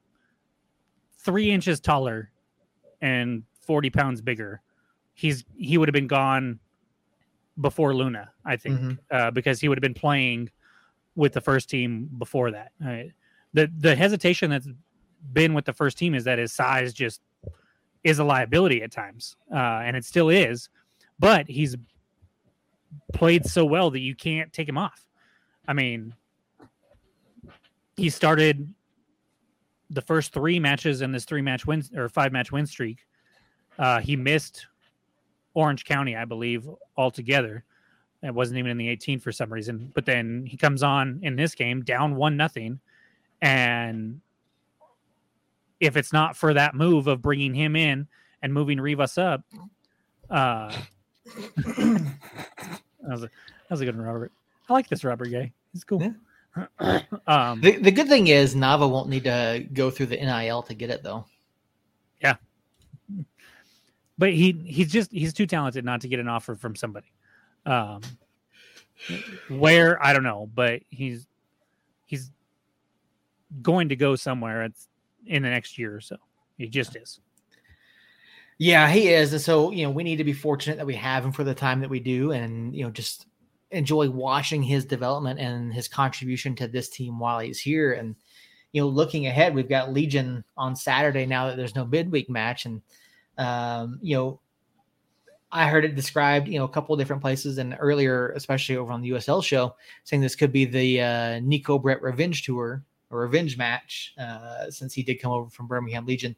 three inches taller and forty pounds bigger, he's he would have been gone before Luna. I think Mhm. uh, because he would have been playing with the first team before that. Uh, the the hesitation that's been with the first team is that his size just is a liability at times, uh, and it still is. But he's played so well that you can't take him off. I mean, he started the first three matches in this three match win or five match win streak. Uh, he missed Orange County, I believe, altogether. It wasn't even in the 18 for some reason. But then he comes on in this game down one nothing, and if it's not for that move of bringing him in and moving Rivas up, uh, that was a that was a good one, Robert. I like this Robert Gay. He's cool. um, the, the good thing is Nava won't need to go through the NIL to get it though. Yeah. But he he's just he's too talented not to get an offer from somebody. Um, where I don't know, but he's he's going to go somewhere it's in the next year or so. He just is. Yeah, he is. And so, you know, we need to be fortunate that we have him for the time that we do and, you know, just enjoy watching his development and his contribution to this team while he's here. And, you know, looking ahead, we've got Legion on Saturday now that there's no midweek match. And, um, you know, I heard it described, you know, a couple of different places and earlier, especially over on the USL show, saying this could be the uh, Neco Brett revenge tour or revenge match uh, since he did come over from Birmingham Legion.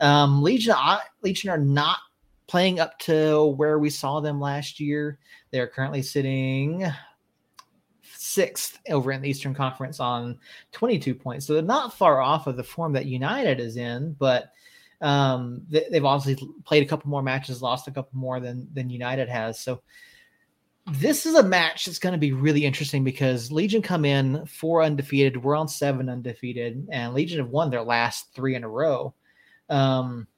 Um, Legion, I- Legion are not playing up to where we saw them last year. They're currently sitting sixth over in the Eastern Conference on 22 points. So they're not far off of the form that United is in, but um, they, they've obviously played a couple more matches, lost a couple more than than United has. So this is a match that's going to be really interesting because Legion come in four undefeated. We're on seven undefeated, and Legion have won their last three in a row. Um,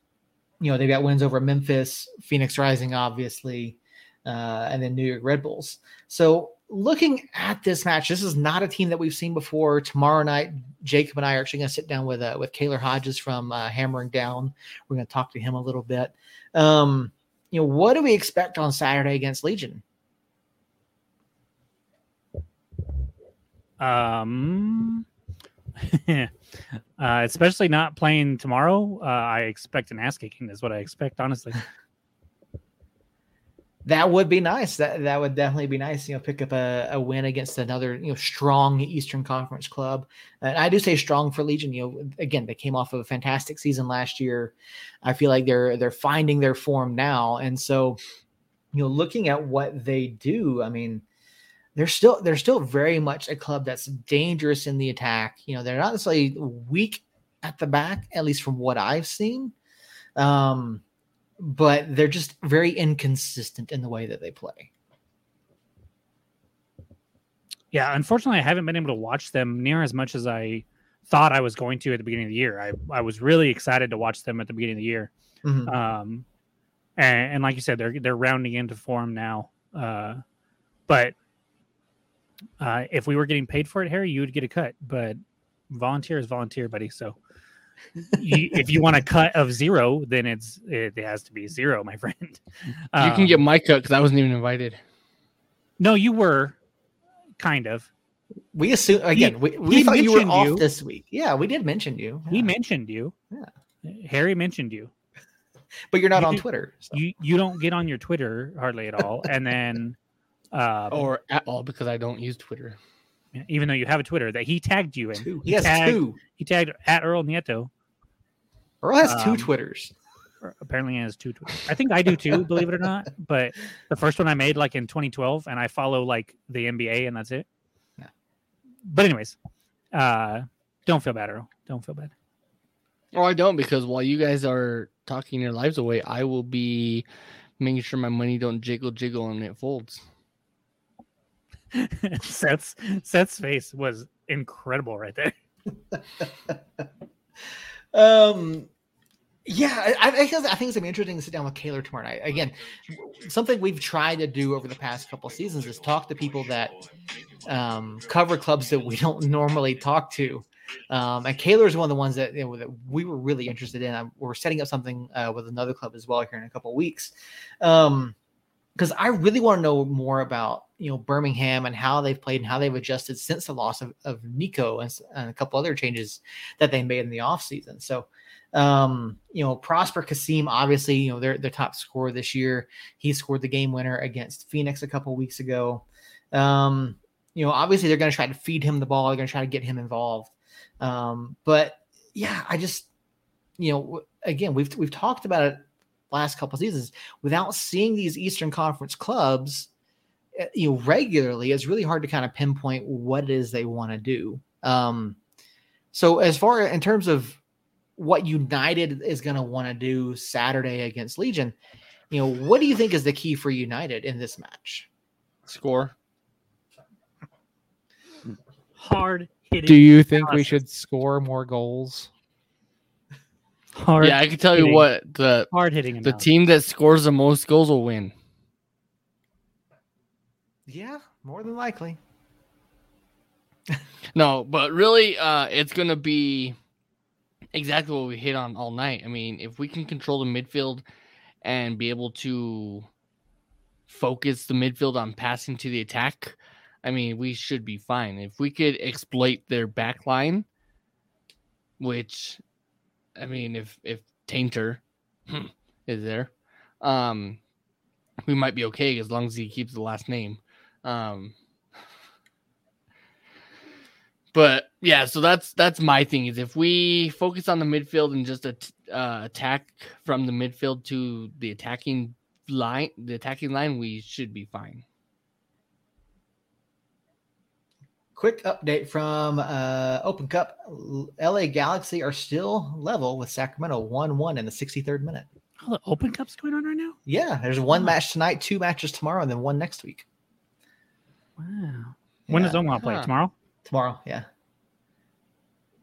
you know, they've got wins over Memphis, Phoenix Rising, obviously, uh, and then New York Red Bulls. So looking at this match, this is not a team that we've seen before. Tomorrow night, Jacob and I are actually going to sit down with uh, with Kaylor Hodges from uh, Hammering Down. We're going to talk to him a little bit. Um, you know, what do we expect on Saturday against Legion? Um, uh, especially not playing tomorrow. Uh, I expect an ass kicking. Is what I expect, honestly. That would be nice. That that would definitely be nice. You know, pick up a, a win against another you know strong Eastern Conference club. And I do say strong for Legion. You know, again, they came off of a fantastic season last year. I feel like they're they're finding their form now, and so you know, looking at what they do, I mean, they're still they're still very much a club that's dangerous in the attack. You know, they're not necessarily weak at the back, at least from what I've seen. Um, but they're just very inconsistent in the way that they play. Yeah, unfortunately, I haven't been able to watch them near as much as I thought I was going to at the beginning of the year. I, I was really excited to watch them at the beginning of the year. Mhm. Um, and, and like you said, they're they're rounding into form now. Uh, but uh, if we were getting paid for it, Harry, you would get a cut. But volunteer is volunteer, buddy. So you, if you want a cut of zero, then it's it has to be zero, my friend. you can Um, get my cut because I wasn't even invited. no, you were kind of. We assume again. we we he thought you were mentioned off you. this week. Yeah, we did mention you. He mentioned you. Yeah. Harry mentioned you. but you're not you on do- Twitter. so. You you don't get on your Twitter hardly at all, and then uh, Or at all because I don't use Twitter. even though you have a Twitter that he tagged you in, Two. he He has tagged, two. He tagged at Earl Nieto. Earl has two um, Twitters. Apparently, he has two Twitters. I think I do too, believe it or not. But the first one I made like in 2012, and I follow like the NBA, and that's it. Yeah. But anyways, uh, don't feel bad, Earl. Don't feel bad. Or I don't because while you guys are talking your lives away, I will be making sure my money don't jiggle jiggle and it folds. Seth's Seth's face was incredible right there. um, yeah, I, I, I think it's gonna be interesting to sit down with Kaler tomorrow night. Again, something we've tried to do over the past couple seasons is talk to people that um, cover clubs that we don't normally talk to. Um, and Kaler is one of the ones that, you know, that we were really interested in. Um, we're setting up something uh, with another club as well here in a couple weeks. Um, because I really want to know more about you know Birmingham and how they've played and how they've adjusted since the loss of, of Neco and, and a couple other changes that they made in the offseason. So um, you know, Prosper Kasim, obviously, you know, they're the top scorer this year. He scored the game winner against Phoenix a couple weeks ago. Um, you know, obviously they're going to try to feed him the ball. They're going to try to get him involved. Um, but yeah, I just, you know, again, we've we've talked about it last couple seasons without seeing these Eastern Conference clubs, eh, you know, regularly. It's really hard to kind of pinpoint what it is they want to do. Um, so as far in terms of what United is going to want to do Saturday against Legion, you know, what do you think is the key for United in this match? Score. Hard hitting. Do you think we should score more goals? Hard yeah, I can tell you what the hard hitting. the team that scores the most goals will win. Yeah, more than likely. No, but really, uh, it's gonna be exactly what we hit on all night. I mean, if we can control the midfield and be able to focus the midfield on passing to the attack, I mean, we should be fine. If we could exploit their back line, which I mean, if if Taintor is there, um, we might be okay as long as he keeps the last name. Um, but yeah, so that's that's my thing is if we focus on the midfield and just at, uh, attack from the midfield to the attacking line, the attacking line, we should be fine. Quick update from uh, Open Cup. LA Galaxy are still level with Sacramento 1 1 in the 63rd minute. Oh, the Open Cup's going on right now. Yeah, there's one Wow. match tonight, two matches tomorrow, and then one next week. Wow. When does Yeah, Omaha play Huh. tomorrow? tomorrow? Yeah.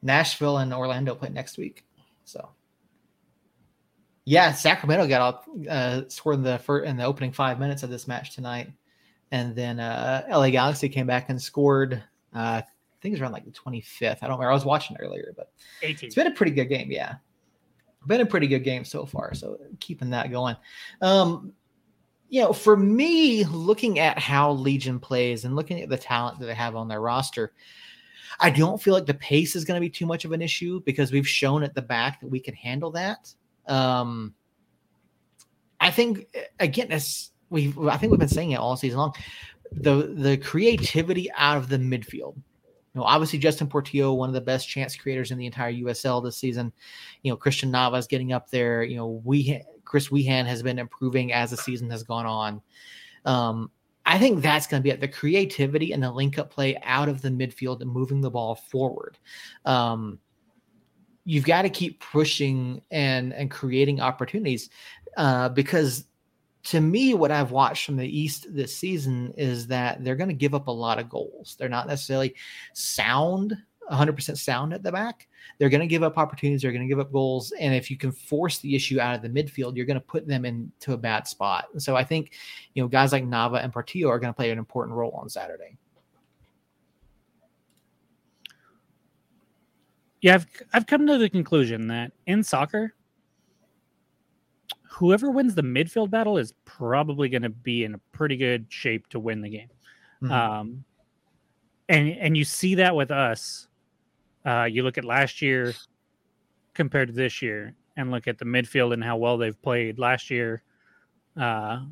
Nashville and Orlando play next week. So, yeah, Sacramento got all uh, scored in the first, in the opening five minutes of this match tonight, and then uh, LA Galaxy came back and scored. Uh, I think it was around like the 25th. I don't remember. I was watching earlier, but 18. it's been a pretty good game. Yeah, been a pretty good game so far. So keeping that going. Um, you know, for me, looking at how Legion plays and looking at the talent that they have on their roster, I don't feel like the pace is going to be too much of an issue because we've shown at the back that we can handle that. Um, I think again, as we I think we've been saying it all season long, the the creativity out of the midfield. You know, obviously Justin Portillo, one of the best chance creators in the entire USL this season. You know, Christian Navas getting up there. You know, we Chris Wehan has been improving as the season has gone on. Um, I think that's going to be it. The creativity and the link up play out of the midfield and moving the ball forward. Um, you've got to keep pushing and and creating opportunities uh, because to me, what I've watched from the East this season is that they're going to give up a lot of goals. They're not necessarily sound, 100% sound at the back. They're going to give up opportunities. They're going to give up goals. And if you can force the issue out of the midfield, you're going to put them into a bad spot. And so I think, you know, guys like Nava and Portillo are going to play an important role on Saturday. Yeah, I've I've come to the conclusion that in soccer, whoever wins the midfield battle is probably going to be in a pretty good shape to win the game. Mhm. Um, and and you see that with us. Uh, you look at last year compared to this year, and look at the midfield and how well they've played last year. Uh,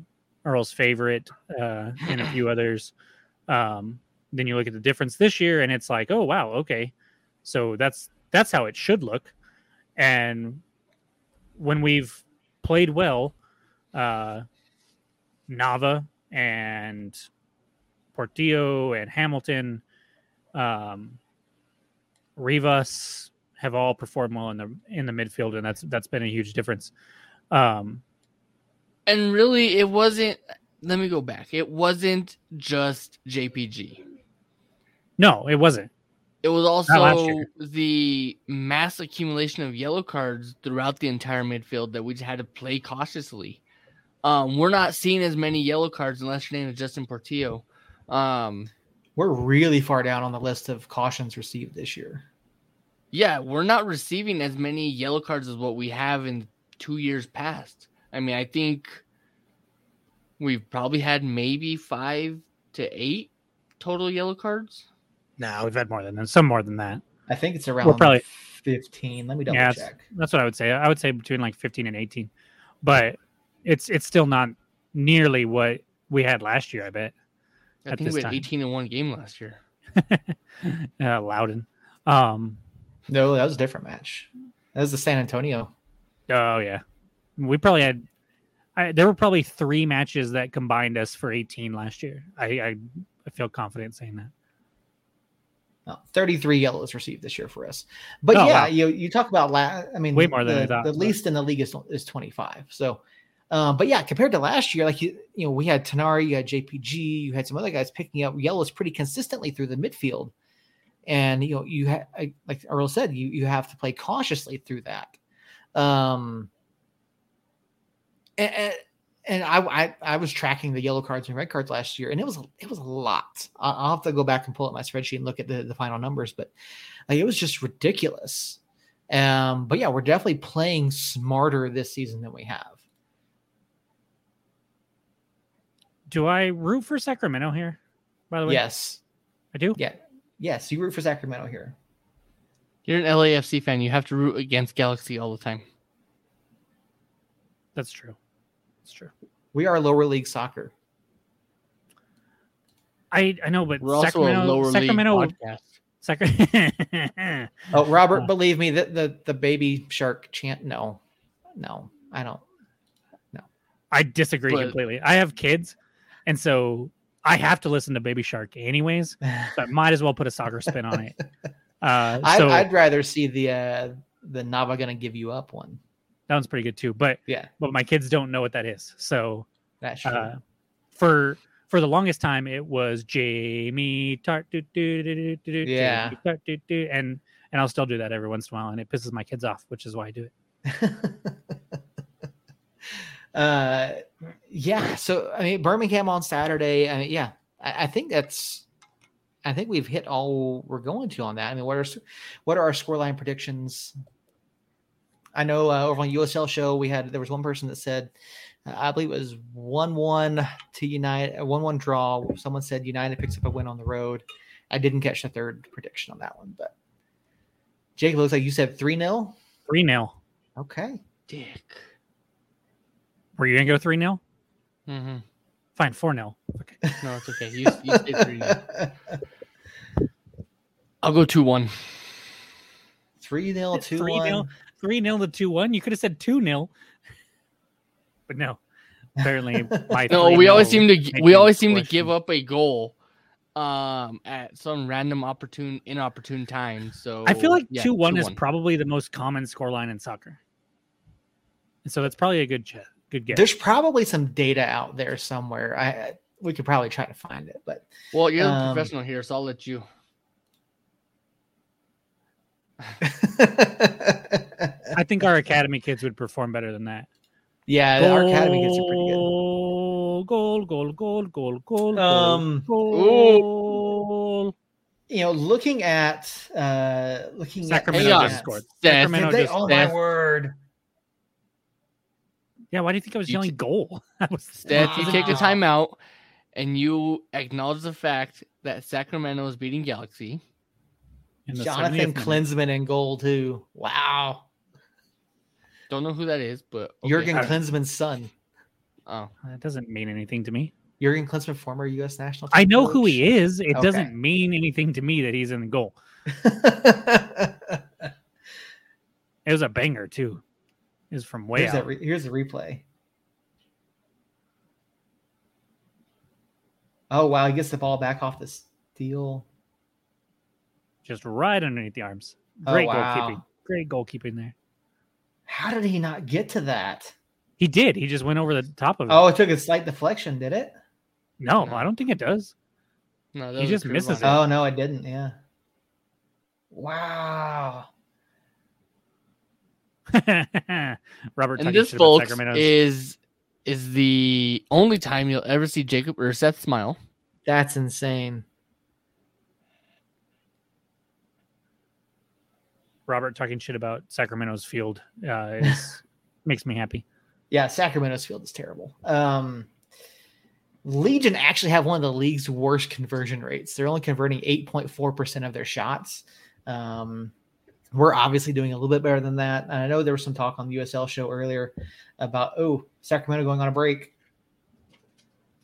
Earl's favorite uh, and a few others. Um, then you look at the difference this year, and it's like, oh wow, okay, so that's that's how it should look. And when we've played well, uh, Nava and Portillo and Hamilton, um, Rivas have all performed well in the in the midfield, and that's that's been a huge difference. Um, And really, it wasn't. Let me go back. It wasn't just JPG. no, it wasn't. It was also the mass accumulation of yellow cards throughout the entire midfield that we just had to play cautiously. Um, we're not seeing as many yellow cards unless your name is Justin Portillo. Um, We're really far down on the list of cautions received this year. yeah, we're not receiving as many yellow cards as what we have in two years past. I mean, I think we've probably had maybe five to eight total yellow cards. No, we've had more than that. Some more than that. I think it's around probably- 15. Let me double Yeah, check. That's what I would say. I would say between like 15 and 18. But it's it's still not nearly what we had last year, I bet. I think we had time. 18 in one game last year. uh, Loudoun. Um No, that was a different match. That was the San Antonio. oh yeah. We probably had I, there were probably three matches that combined us for 18 last year. I I, I feel confident saying that. No, 33 yellows received this year for us. But Oh, yeah, wow. you you talk about la- I mean Way more than the, thought, the but- least in the league is, is 25. So um, but yeah, compared to last year, like you, you know, we had Tinari, you had JPG, you had some other guys picking up yellows pretty consistently through the midfield, and you know, you had like Earl said, you you have to play cautiously through that. Um, and, and- and I, I I was tracking the yellow cards and red cards last year, and it was it was a lot. I- I'll have to go back and pull up my spreadsheet and look at the, the final numbers, but like, it was just ridiculous. Um, but yeah, we're definitely playing smarter this season than we have. Do I root for Sacramento here? By the way, Yes, I do. yeah, yes. You root for Sacramento here. You're an LAFC fan. You have to root against Galaxy all the time. That's true. That's true. We are lower league soccer. I I know, but We're also Sacramento, a lower Sacramento, league podcast. Sacramento. Oh, Robert, believe me, the, the the baby shark chant. No, no, I don't. No, I disagree But- completely. I have kids, and so I have to listen to Baby Shark anyways. but might as well put a soccer spin on it. Uh, I'd, so I'd rather see the uh, the Nava gonna give you up one. That one's pretty good too. But Yeah, but my kids don't know what that is. So that's true. uh, for for the longest time, it was Jamie Tart. Do, do, do, do, Yeah. Jamie Tart, doo, doo, and and I'll still do that every once in a while, and it pisses my kids off, which is why I do it. uh, yeah. So I mean, Birmingham on Saturday. I mean, yeah, I, I think that's. I think we've hit all we're going to on that. I mean, what are what are our scoreline predictions? I know uh, over on USL show we had there was one person that said, uh, I believe it was one one to United, one one draw. Someone said United picks up a win on the road. I didn't catch the third prediction on that one, but Jake looks like you said three 0 Three 0 Okay. Dick. Were you gonna go three 0 hmm Fine, four 0 Okay. No, it's okay. You, you say three. I'll go two one. Three 0 two 3 one. 0 3 0 to 2 1. You could have said 2 0. But no. Apparently, my No, we always seem to we always seem to give up a goal um at some random opportune inopportune time. So I feel like yeah, 2 1 is probably the most common scoreline in soccer. And so that's probably a good ch- good guess. There's probably some data out there somewhere. I I- we could probably try to find it, but well, you're um, the professional here, so I'll let you. I think our academy kids would perform better than that. yeah, our academy gets are pretty good. Goal, goal, goal, goal, goal, goal, Um, goal. You know, looking at uh looking Sacramento at Hang on. just scored. Seth, Sacramento Did they, just oh my word! Yeah, why do you think I was You yelling t- goal? I was Steph, you take a timeout and you acknowledge the fact that Sacramento is beating Galaxy. In the Jonathan 70th minute. Klinsmann in goal too. Wow, Don't know who that is, but okay. Jurgen Klinsmann's son. Oh, That doesn't mean anything to me. Jurgen Klinsmann, former U.S. national. I team know who he is. It Okay. doesn't mean anything to me that he's in the goal. It was a banger too. It was from way here's, that out. re- here's the replay. Oh wow, he gets the ball back off the steal. Just right underneath the arms. Oh, Great wow. goalkeeping. Great goalkeeping there. How did he not get to that? He did. He just went over the top of it. Oh, it took a slight deflection, did it? no, No. I don't think it does. no, He just misses on it. Oh no, it didn't. Yeah. Wow. Robert And talking this, shit folks, is is the only time you'll ever see Jacob or Seth smile. That's insane. Robert talking shit about Sacramento's field uh, is, makes me happy. Yeah, Sacramento's field is terrible. Um, Legion actually have one of the league's worst conversion rates. They're only converting 8.4% of their shots. Um, we're obviously doing a little bit better than that. And I know there was some talk on the USL show earlier about, oh, Sacramento going on a break.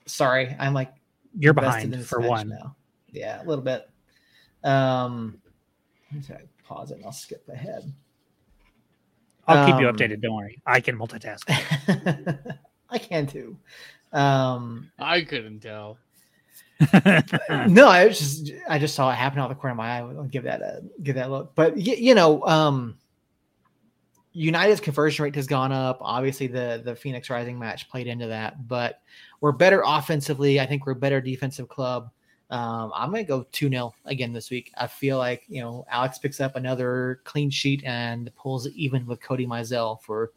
Sorry, I'm like You're behind for one. now. Yeah, a little bit. Um, let me see, I pause it and I'll skip ahead. I'll keep you Um, updated. Don't worry. I can multitask. I can too. Um, I couldn't tell. no, I was just I just saw it happen out of the corner of my eye. I'll give that a give that a look. But y- you know, um, United's conversion rate has gone up. Obviously, the the Phoenix Rising match played into that. But we're better offensively. I think we're a better defensive club. Um, I'm gonna go two 0 again this week. I feel like you know Alex picks up another clean sheet and pulls it even with Cody Mizell for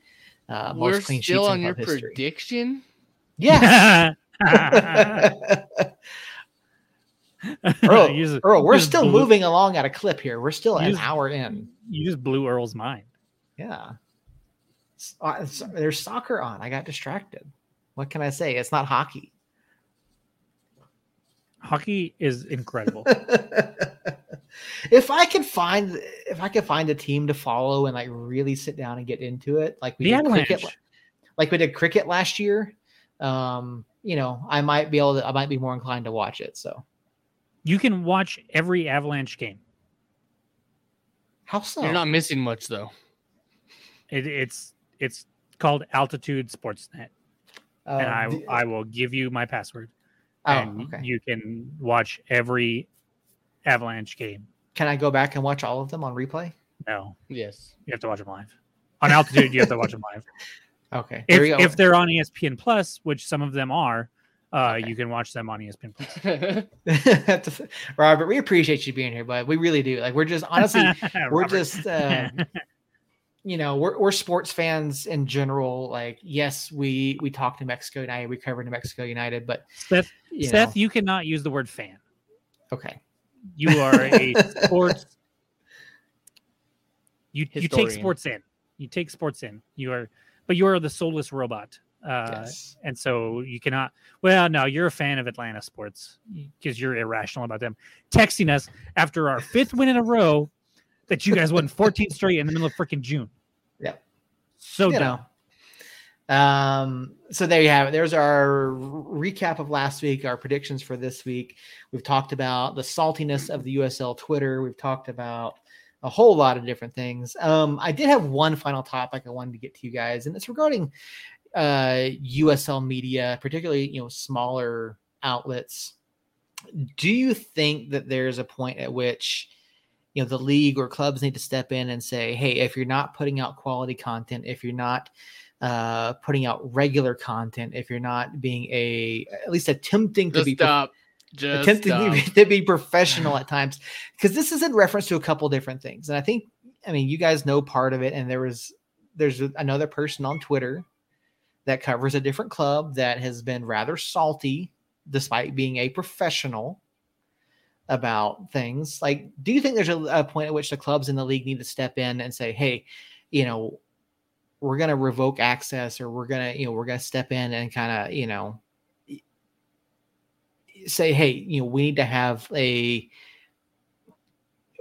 uh, most We're clean still on your history. prediction. Yeah. Earl, just- Earl, we're still blew- moving along at a clip here. We're still an just- hour in. You just blew Earl's mind. Yeah. S- uh, s- There's soccer on. I got distracted. What can I say? It's not hockey. Hockey is incredible. if I could find if I could find a team to follow and like really sit down and get into it, like we the did cricket, like we did cricket last year, um, you know, I might be able to I might be more inclined to watch it. So You can watch every Avalanche game. how so? You're not missing much though. It, it's it's called Altitude Sportsnet, Oh, and I the- I will give you my password, oh, and okay. you can watch every Avalanche game. Can I go back and watch all of them on replay? No, Yes. you have to watch them live. On Altitude, you have to watch them live. Okay. Here we If, go. if they're on ESPN Plus, which some of them are, uh, Okay. you can watch them on ESPN Plus. Robert, we appreciate you being here, bud. We really do. Like we're just honestly, we're just uh, you know, we're we're sports fans in general. Like, yes, we we talk to Mexico United, we cover New Mexico United, but Seth. you Seth, know, you cannot use the word fan. okay. You are a sports. You you take sports in. You take sports in. You are, but you are the soulless robot. Uh, yes. And so you cannot. Well, no, you're a fan of Atlanta sports because you're irrational about them. Texting us after our fifth win in a row that you guys won 14 straight in the middle of freaking June. Yep. So you dumb. know. Um, so there you have it. There's our recap of last week, our predictions for this week. We've talked about the saltiness of the USL Twitter. We've talked about a whole lot of different things. Um, I did have one final topic I wanted to get to you guys, and it's regarding uh, USL media, particularly you know smaller outlets. Do you think that there's a point at which you know the league or clubs need to step in and say, hey, if you're not putting out quality content, if you're not uh, putting out regular content, if you're not being a at least attempting to Just be prof- stop. Just attempting stop. to be, to be professional at times because this is in reference to a couple different things and i think i mean you guys know part of it and there was there's another person on twitter that covers a different club that has been rather salty despite being a professional about things like do you think there's a, a point at which the clubs in the league need to step in and say hey you know we're going to revoke access or we're going to you know we're going to step in and kind of you know say, hey, you know, we need to have a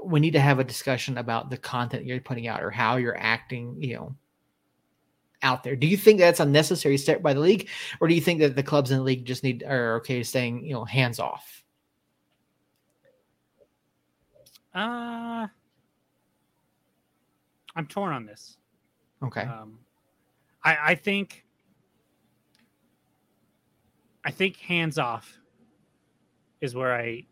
we need to have a discussion about the content you're putting out or how you're acting, you know, out there. Do you think that's a necessary step by the league, or do you think that the clubs in the league just need are okay staying, you know, hands off? Uh, I'm torn on this. Okay. Um, I, I think I think hands off is where I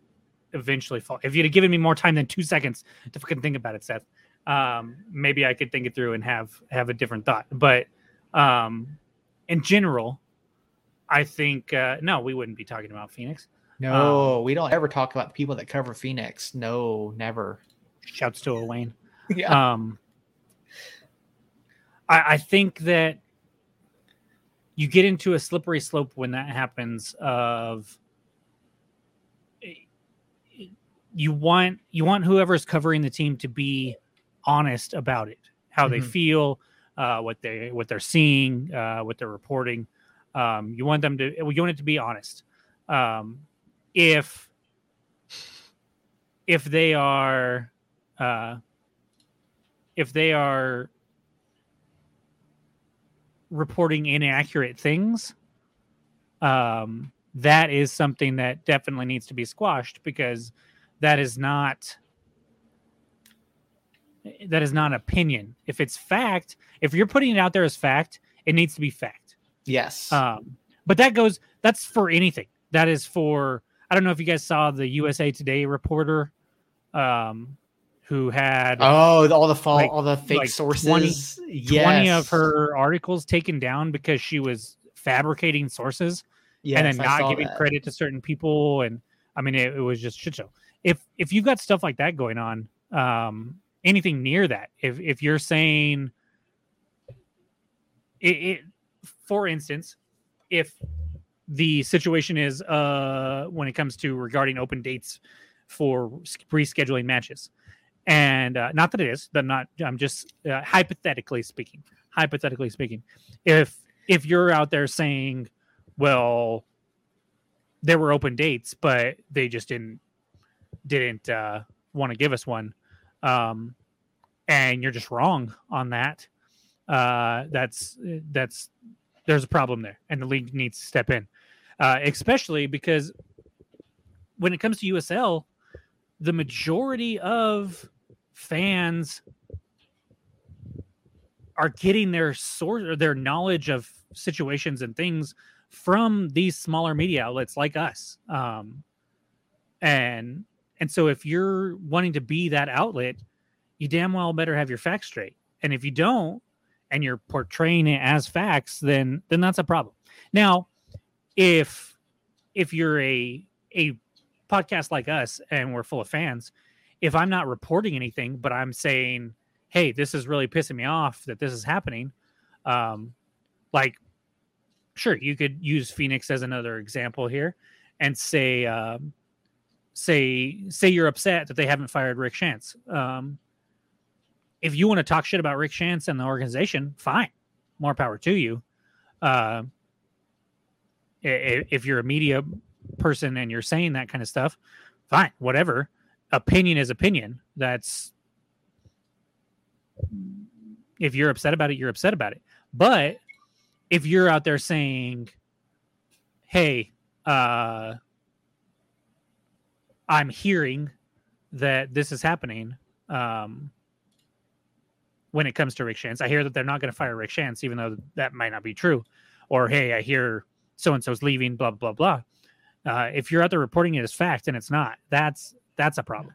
eventually fall. If you'd have given me more time than two seconds to fucking think about it, Seth, um, maybe I could think it through and have have a different thought. But um, in general, I think uh, no, we wouldn't be talking about Phoenix. No, we don't ever talk about the people that cover Phoenix. No, never. Shouts to Wayne. Yeah. Um, I, I think that you get into a slippery slope when that happens. Of you want you want whoever's covering the team to be honest about it, how they Mhm. feel, uh, what they what they're seeing, uh, what they're reporting. Um, you want them to you want it to be honest. Um, if if they are uh, if they are reporting inaccurate things, um, that is something that definitely needs to be squashed because that is not that is not opinion. If it's fact, if you're putting it out there as fact, it needs to be fact. yes. Um, but that goes that's for anything. That is for I don't know if you guys saw the USA Today reporter um, who had oh, all the fall, like- all the fake like sources. 20 yes. 20 of her articles taken down because she was fabricating sources yes, and then I not giving that. credit to certain people and i mean it, it was just shit show if if you've got stuff like that going on um anything near that if if you're saying it, it for instance if the situation is uh when it comes to regarding open dates for rescheduling matches. And uh, not that it is but not i'm just uh, hypothetically speaking hypothetically speaking if if you're out there saying well there were open dates but they just didn't didn't uh, want to give us one um, and you're just wrong on that uh, that's that's there's a problem there and the league needs to step in uh, especially because when it comes to usl the majority of fans are getting their source or their knowledge of situations and things from these smaller media outlets like us. Um, and and so if you're wanting to be that outlet you damn well better have your facts straight. And if you don't and you're portraying it as facts then then that's a problem. Now if if you're a a podcast like us and we're full of fans if i'm not reporting anything but i'm saying hey this is really pissing me off that this is happening um like sure you could use phoenix as another example here and say um say say you're upset that they haven't fired Rick Schantz. Um if you want to talk shit about Rick Schantz and the organization fine more power to you. Uh if you're a media person and you're saying that kind of stuff fine whatever. Opinion is opinion. That's if you're upset about it you're upset about it. But if you're out there saying hey uh i'm hearing that this is happening um when it comes to Rick Schantz i hear that they're not going to fire Rick Schantz even though that might not be true. Or hey i hear so and so's leaving blah blah blah uh, if you're out there reporting it as fact and it's not that's that's a problem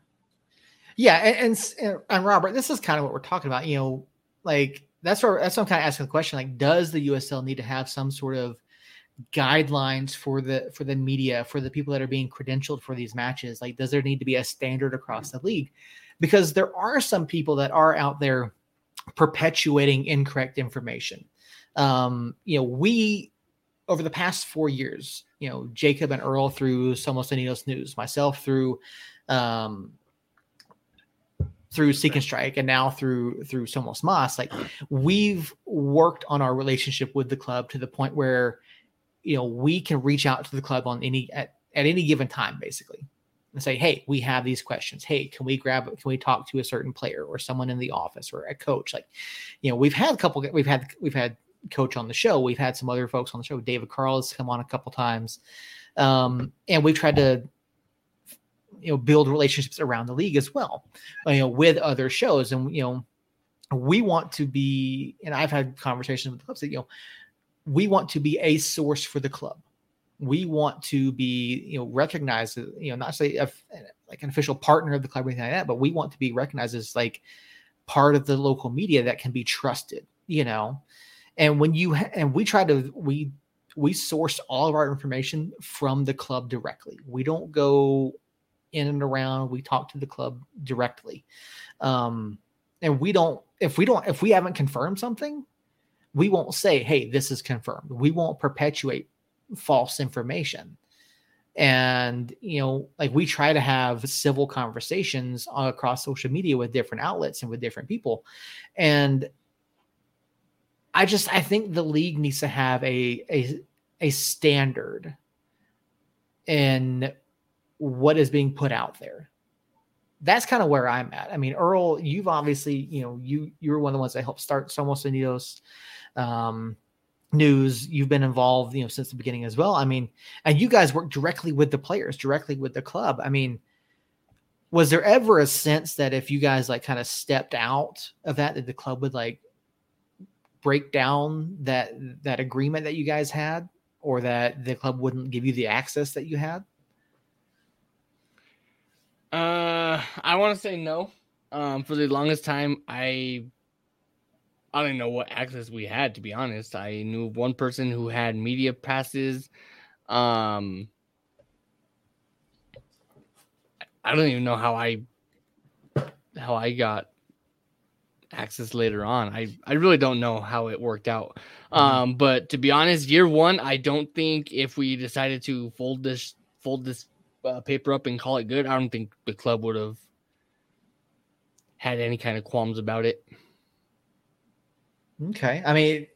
Yeah, and, and and Robert, this is kind of what we're talking about. You know, like that's where that's what I'm kind of asking the question. Like, does the USL need to have some sort of guidelines for the for the media for the people that are being credentialed for these matches? Like, does there need to be a standard across the league? Because there are some people that are out there perpetuating incorrect information. Um, you know, we over the past four years, you know, Jacob and Earl through Somos Unidos News, myself through um through Seek and Strike and now through through Somos Mas, like we've worked on our relationship with the club to the point where you know we can reach out to the club on any at, at any given time basically and say hey we have these questions. Hey can we grab can we talk to a certain player or someone in the office or a coach? Like you know we've had a couple we've had we've had coach on the show. We've had some other folks on the show. David carl has come on a couple times. Um, and we've tried to you know build relationships around the league as well you know with other shows. And you know we want to be and i've had conversations with the clubs that you know we want to be a source for the club. We want to be you know recognized you know not say a, like an official partner of the club or anything like that but we want to be recognized as like part of the local media that can be trusted you know and when you and we try to we we source all of our information from the club directly we don't go in and around. We talk to the club directly, um, and we don't. If we don't, if we haven't confirmed something, we won't say, "Hey, this is confirmed." We won't perpetuate false information. And you know, like we try to have civil conversations across social media with different outlets and with different people, and I just I think the league needs to have a a a standard in what is being put out there. That's kind of where I'm at. I mean, Earl, you've obviously, you know, you you were one of the ones that helped start Somos Unidos um, news. You've been involved, you know, since the beginning as well. I mean, and you guys work directly with the players, directly with the club. I mean, was there ever a sense that if you guys like kind of stepped out of that, that the club would like break down that that agreement that you guys had? or that the club wouldn't give you the access that you had? Uh, I want to say no. Um, for the longest time, I I don't know what access we had. To be honest, I knew one person who had media passes. Um, I don't even know how I how I got access later on. I I really don't know how it worked out. Mm-hmm. Um, but to be honest, year one, I don't think if we decided to fold this fold this uh, paper up and call it good, I don't think the club would have had any kind of qualms about it. Okay, I mean,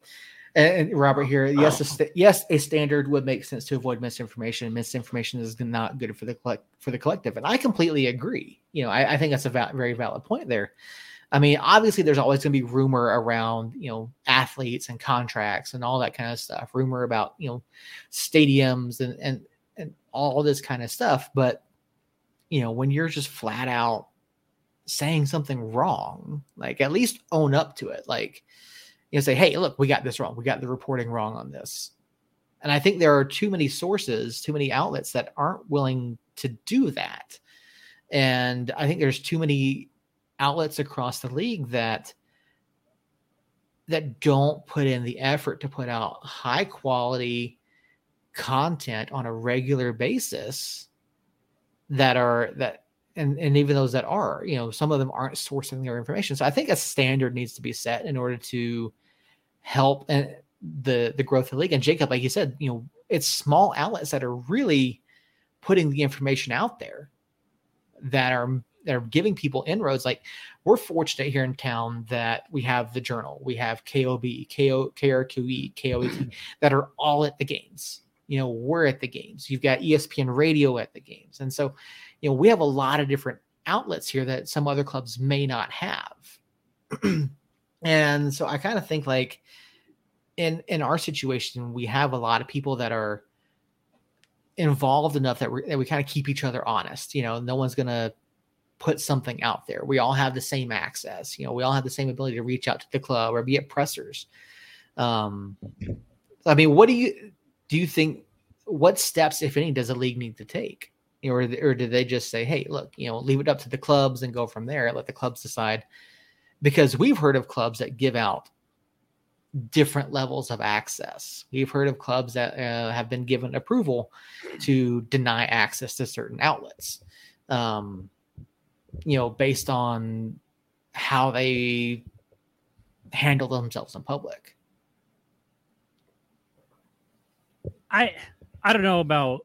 and Robert here, yes, a st- yes, a standard would make sense to avoid misinformation. Misinformation is not good for the collect- for the collective, and I completely agree. You know, I, I think that's a very valid point there. I mean, obviously, there's always going to be rumor around, you know, athletes and contracts and all that kind of stuff. Rumor about, you know, stadiums and and and all this kind of stuff. But you know, when you're just flat out saying something wrong, like at least own up to it. Like, you know, say, hey, look, we got this wrong. We got the reporting wrong on this. And I think there are too many sources, too many outlets that aren't willing to do that. And I think there's too many outlets across the league that that don't put in the effort to put out high quality content on a regular basis that are that and, and even those that are you know some of them aren't sourcing their information. So i think a standard needs to be set in order to help and uh, the the growth of the league. And jacob like you said you know it's small outlets that are really putting the information out there that are that are giving people inroads. Like we're fortunate here in town that we have the journal, we have KOB, KO, KRQE, KOAT that are all at the games. You know, we're at the games. You've got ESPN radio at the games. And so, you know, we have a lot of different outlets here that some other clubs may not have. and so I kind of think like in in our situation, we have a lot of people that are involved enough that we that we kind of keep each other honest. You know, no one's gonna put something out there. We all have the same access. You know, we all have the same ability to reach out to the club or be at pressers. Um, I mean, what do you do? You think what steps, if any, does a league need to take, You or or do they just say, "Hey, look, you know, leave it up to the clubs and go from there. Let the clubs decide." Because we've heard of clubs that give out different levels of access. We've heard of clubs that uh, have been given approval to deny access to certain outlets. Um, you know, based on how they handle themselves in public. I I don't know about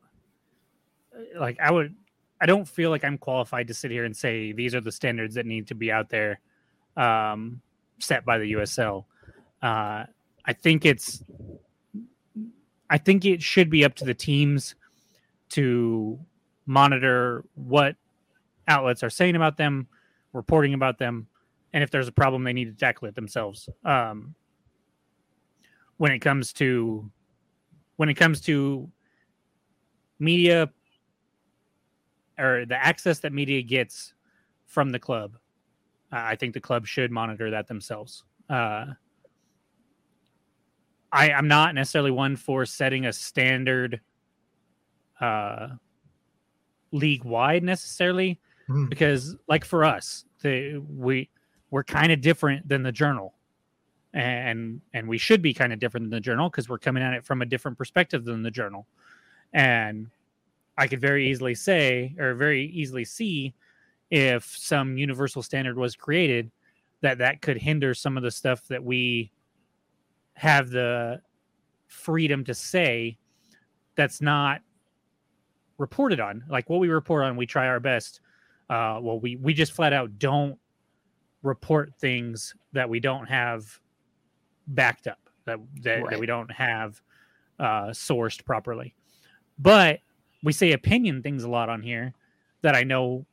like I would I don't feel like I'm qualified to sit here and say these are the standards that need to be out there um, set by the USL. Uh, I think it's I think it should be up to the teams to monitor what outlets are saying about them, reporting about them, and if there's a problem, they need to tackle it themselves. Um, when it comes to when it comes to media or the access that media gets from the club, uh, I think the club should monitor that themselves. Uh, I, I'm not necessarily one for setting a standard uh, league wide necessarily mm. because like for us we we're kind of different than the journal. And and we should be kind of different than the journal because we're coming at it from a different perspective than the journal. And I could very easily say or very easily see if some universal standard was created that that could hinder some of the stuff that we have the freedom to say that's not reported on. Like what we report on we try our best uh well we we just flat out don't report things that we don't have backed up that that, that we don't have uh sourced properly. But we say opinion things a lot on here that i know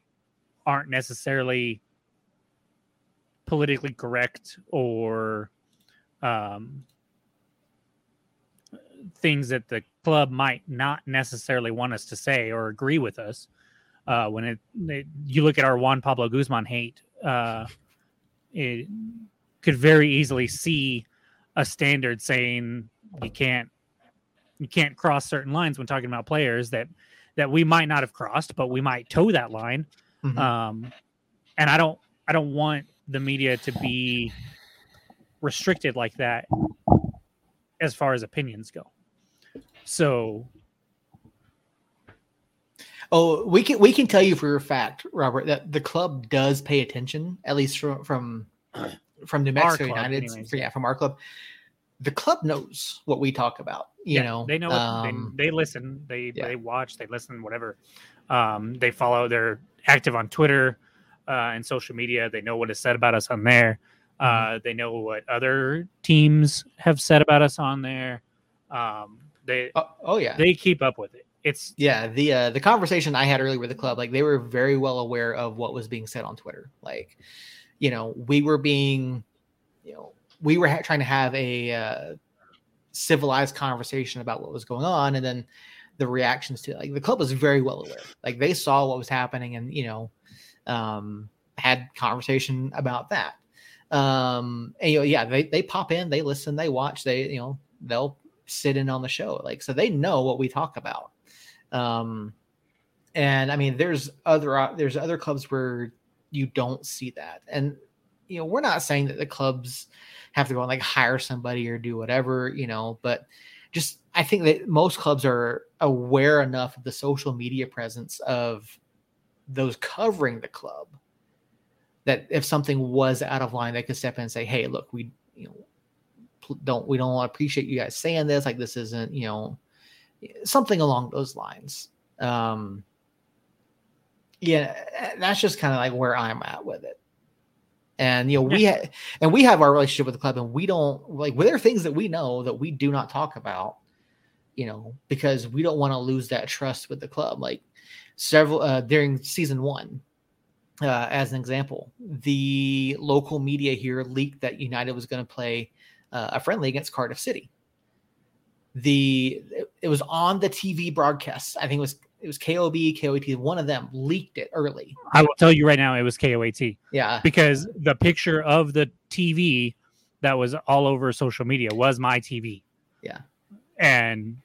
aren't necessarily politically correct or um things that the club might not necessarily want us to say or agree with us uh when it, it you look at our Juan Pablo Guzman hate uh it could very easily see a standard saying you can't you can't cross certain lines when talking about players that that we might not have crossed but we might toe that line Mhm. um and i don't i don't want the media to be restricted like that as far as opinions go so Oh, we can we can tell you for a fact, Robert, that the club does pay attention, at least from from from New Mexico club, United. yeah, from our club. The club knows what we talk about. You yeah, know, they know um, they, they listen they yeah. they watch they listen whatever um they follow they're active on twitter uh and social media they know what is said about us on there Mm-hmm. uh they know what other teams have said about us on there um they oh, oh yeah, they keep up with it it's yeah. The uh, the conversation I had earlier with the club, like they were very well aware of what was being said on Twitter. Like, you know, we were being, you know, we were ha- trying to have a uh, civilized conversation about what was going on, and then the reactions to it. like the club was very well aware. Like they saw what was happening, and you know, um, had conversation about that. Um, and you know, yeah, they they pop in, they listen, they watch, they you know, they'll sit in on the show, like so they know what we talk about. Um, and I mean, there's other uh, there's other clubs where you don't see that, and you know, we're not saying that the clubs have to go and like hire somebody or do whatever, you know, but just I think that most clubs are aware enough of the social media presence of those covering the club that if something was out of line, they could step in and say, "Hey, look, we you know don't we don't appreciate you guys saying this. Like this isn't you know something along those lines." Um, yeah, that's just kind of like where I'm at with it. And you know we ha- and we have our relationship with the club, and we don't like. Well, there are things that we know that we do not talk about, you know, because we don't want to lose that trust with the club. Like several uh, during season one, uh, as an example, the local media here leaked that United was going to play uh, a friendly against Cardiff City. The it, was on the TV broadcast. I think it was it was KOB, KOAT. One of them leaked it early. i will tell you right now it was koat Yeah, because the picture of the tv that was all over social media was my tv Yeah. and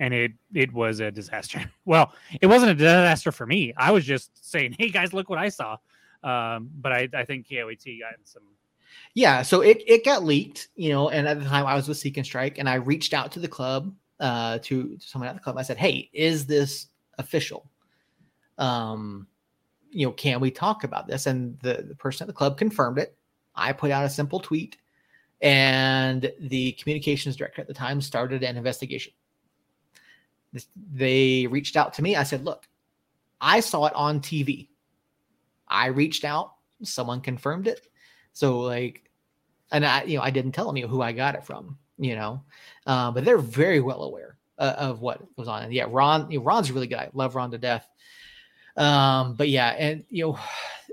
and it it was a disaster well it wasn't a disaster for me i was just saying hey guys look what i saw um but i i think koat got in some yeah. So it it got leaked, you know. And at the time, I was with Seek and Strike, and I reached out to the club, uh, to, to someone at the club. I said, "Hey, is this official? Um, you know, can we talk about this?" And the, the person at the club confirmed it. I put out a simple tweet, and the communications director at the time started an investigation. This, they reached out to me. I said, "Look, I saw it on TV. I reached out. Someone confirmed it. So like, and I, you know, I didn't tell them you know, who I got it from, you know, uh, but they're very well aware uh, of what goes on. And yeah, Ron, you know, Ron's a really good. I love Ron to death. Um, but yeah, and you know,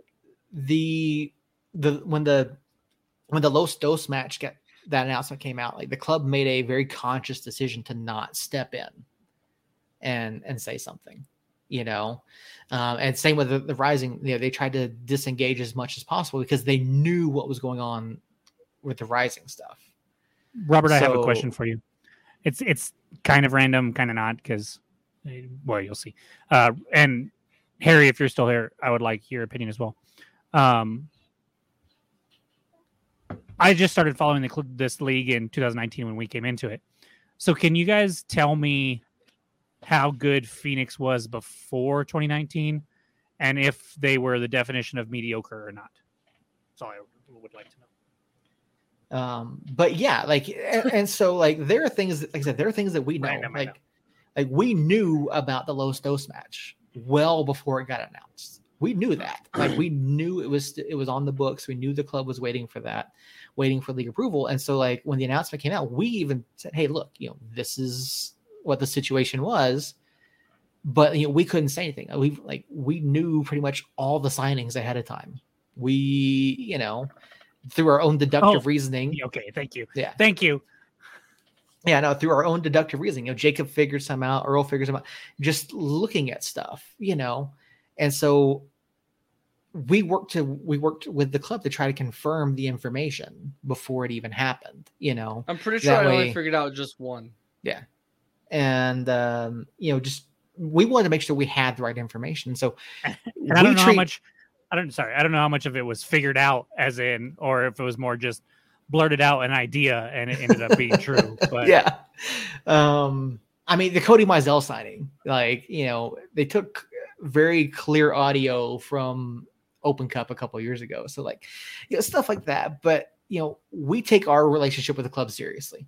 the the when the when the Los Dos match got that announcement came out, like the club made a very conscious decision to not step in and and say something, you know. Um, and same with the, the rising, you know, they tried to disengage as much as possible because they knew what was going on with the rising stuff. robert i have a question for you it's it's kind of random kind of not because well you'll see uh and harry if you're still here i would like your opinion as well um I just started following the, this league in 2019 when we came into it. So can you guys tell me how good Phoenix was before 2019 and if they were the definition of mediocre or not. That's all I would like to know. Um, but yeah, like, and, and so like there are things, that, like I said, there are things that we know, Random, I like, like we knew about the Los Dos match well before it got announced. We knew that, like, we knew it was it was on the books. We knew the club was waiting for that, waiting for league approval. And so, like, when the announcement came out, we even said, "Hey, look, you know, this is what the situation was." But you know, we couldn't say anything. We like we knew pretty much all the signings ahead of time. We, you know, through our own deductive Oh. reasoning, Okay, thank you. yeah, Thank you. yeah, no, through our own deductive reasoning. You know, Jacob figures some out, Earl figures them out, just looking at stuff, you know. And so we worked to we worked with the club to try to confirm the information before it even happened, you know. I'm pretty sure That I way- only figured out just one. And um, you know, just we wanted to make sure we had the right information. So And I don't know how much. I don't. Sorry, I don't know how much of it was figured out, as in, or if it was more just blurted out an idea and it ended up being true. But yeah. Um, I mean, the Cody Mizell signing, like, you know, they took very clear audio from Open Cup a couple years ago. So, like, you know, stuff like that. But, you know, we take our relationship with the club seriously.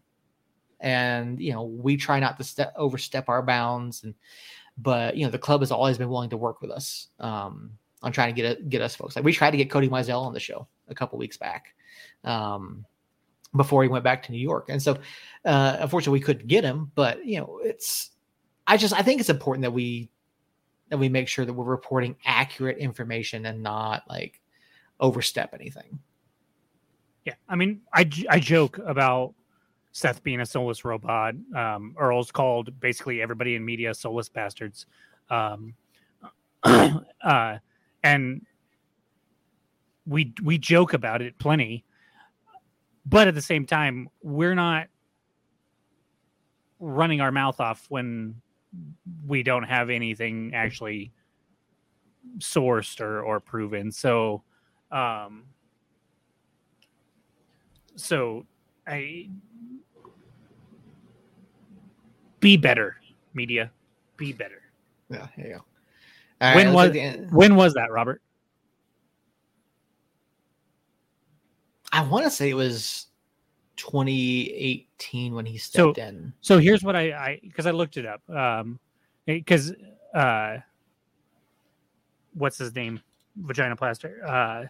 And, you know, we try not to step overstep our bounds. And, but, you know, the club has always been willing to work with us um, on trying to get it, get us folks. Like, we tried to get Cody Mizell on the show a couple weeks back. Um, before he went back to New York. And so, uh, unfortunately, we couldn't get him. But you know, it's I just I think it's important that we that we make sure that we're reporting accurate information and not like overstep anything. yeah. I mean, i, I joke about Seth being a soulless robot. Um, Earl's called basically everybody in media soulless bastards. Um, uh, and we we joke about it plenty, but at the same time, we're not running our mouth off when we don't have anything actually sourced or or proven. So, um, so I be better, media, be better. Yeah, there you go. When let's was- When was that, Robert? I want to say it was 2018 when he So- stepped in. So here's what I I because I looked it up. Um, because uh, what's his name? Vagina Plaster uh,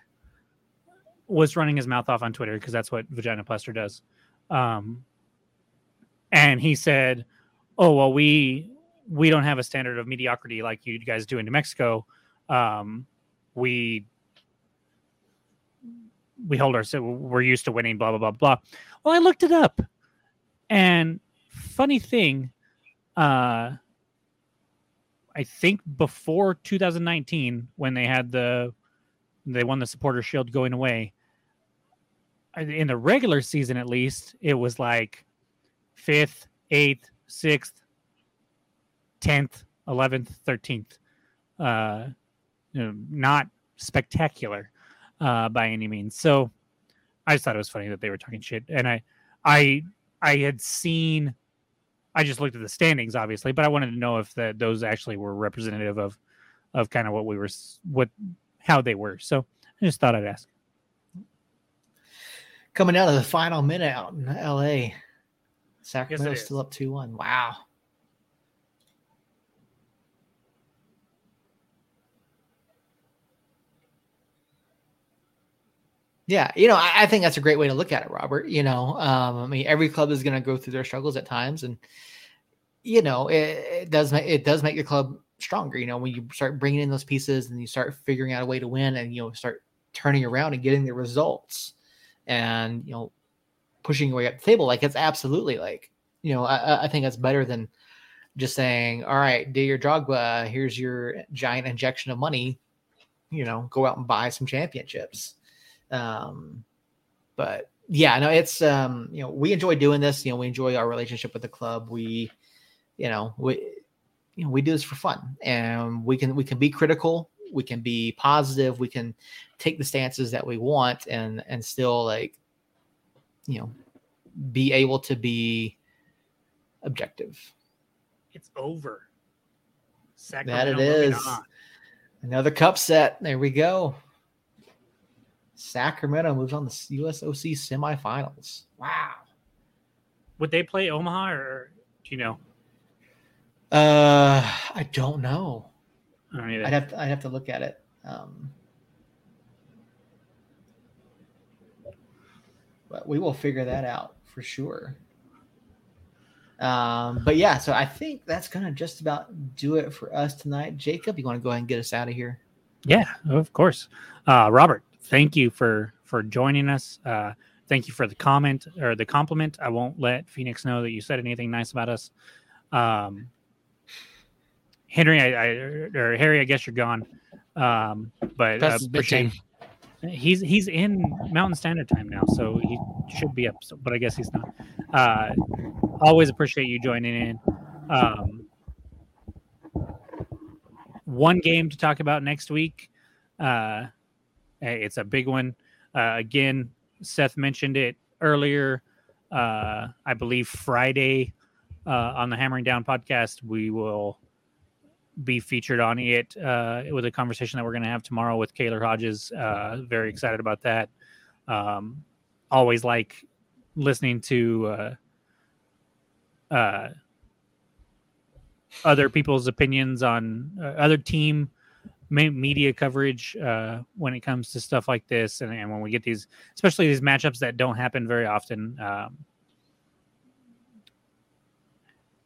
was running his mouth off on Twitter because that's what Vagina Plaster does. Um, and he said, "Oh well, we we don't have a standard of mediocrity like you guys do in New Mexico. Um, we we hold our we're used to winning. Blah blah blah blah." Well, I looked it up, and funny thing, uh, I think before 2019, when they had the they won the supporter shield going away, in the regular season at least, it was like fifth, eighth, sixth, tenth, eleventh, thirteenth. Uh, you know, not spectacular uh, by any means. So I just thought it was funny that they were talking shit, and I, I, I had seen. I just looked at the standings, obviously, but I wanted to know if that those actually were representative of, of kind of what we were, what, how they were. So I just thought I'd ask. Coming out of the final minute out in LA. Sacramento is. still up 2 1. Wow. Yeah, you know, I, I think that's a great way to look at it, Robert. You know, um, I mean, every club is going to go through their struggles at times, and you know, it, it does make it does make your club stronger. You know, when you start bringing in those pieces and you start figuring out a way to win, and you know, start turning around and getting the results, and you know, pushing your way up the table. Like it's absolutely like you know, I, I- think that's better than just saying, "All right, do your Drogba. Here's your giant injection of money. You know, go out and buy some championships." Um, but yeah, no, it's um, you know, we enjoy doing this. You know, we enjoy our relationship with the club. We, you know, we, you know, we do this for fun, and we can we can be critical. We can be positive. We can take the stances that we want, and and still like, you know, be able to be objective. It's over. Sacramento That it is. Another cup set. There we go. Sacramento moves on to USOC semifinals. Wow. Would they play Omaha or do you know? Uh, I don't know. I don't I'd have to, I'd have to look at it. Um, but we will figure that out for sure. Um, but yeah, so I think that's gonna just about do it for us tonight. Jacob, you want to go ahead and get us out of here? Yeah, of course. Uh, Robert, thank you for for joining us. Uh, thank you for the comment or the compliment. I won't let Phoenix know that you said anything nice about us. Um, Henry, I, I or Harry, I guess you're gone. Um, but uh, That's his appreciate bedtime. He's he's in Mountain Standard Time now, so he should be up. But I guess he's not. Uh, always appreciate you joining in. Um, one game to talk about next week. Uh, it's a big one. Uh, again, Seth mentioned it earlier. Uh, I believe Friday uh, on the Hammering Down podcast, we will be featured on it uh, with a conversation that we're going to have tomorrow with Kaylor Hodges. Uh, very excited about that. Um, always like listening to uh, uh, other people's opinions on uh, other team media coverage uh, when it comes to stuff like this, and, and when we get these, especially these matchups that don't happen very often. Um,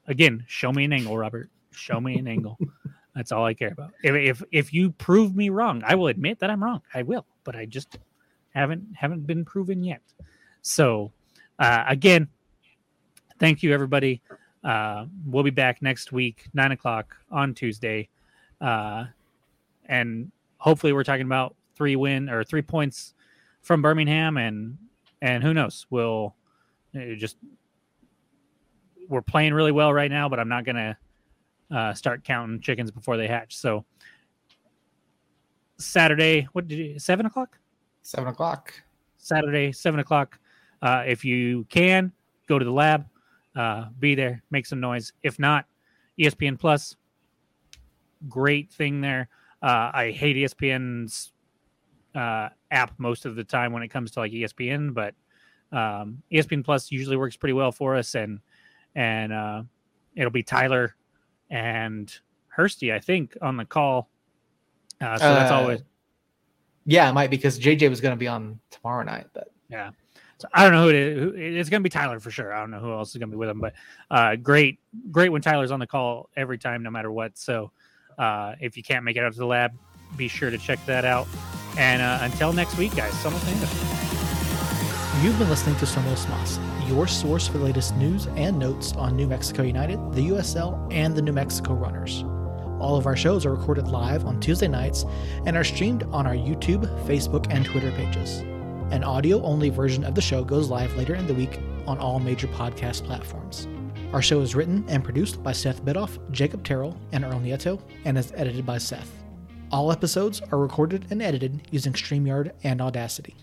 again, show me an angle, Robert. Show me an angle. That's all I care about. If, if if you prove me wrong, I will admit that I'm wrong. I will, but I just haven't haven't been proven yet. So, uh, again, thank you everybody. Uh, we'll be back next week, nine o'clock on Tuesday, uh, and hopefully we're talking about three win or three points from Birmingham, and and who knows, we'll uh, just we're playing really well right now, but I'm not gonna uh, start counting chickens before they hatch. So Saturday, what did you seven o'clock? Seven o'clock. Saturday, seven o'clock. Uh, if you can, go to the lab, uh, be there, make some noise. If not, ESPN Plus, great thing there. Uh, I hate ESPN's uh, app most of the time when it comes to like ESPN, but um, ESPN Plus usually works pretty well for us, and and uh, it'll be Tyler and Hursty, I think, on the call. Uh, so that's Uh, always Yeah, it might because JJ was going to be on tomorrow night, but Yeah. So I don't know who it is. It's going to be Tyler for sure. I don't know who else is going to be with him, but uh, great, great when Tyler's on the call every time, no matter what. So uh, if you can't make it out to the lab, be sure to check that out. And uh, until next week, guys, much You've been listening to Somos Mas, your source for the latest news and notes on New Mexico United, the USL, and the New Mexico Runners. All of our shows are recorded live on Tuesday nights and are streamed on our YouTube, Facebook, and Twitter pages. An audio only version of the show goes live later in the week on all major podcast platforms. Our show is written and produced by Seth Bidoff, Jacob Terrell, and Earl Nieto, and is edited by Seth. All episodes are recorded and edited using StreamYard and Audacity.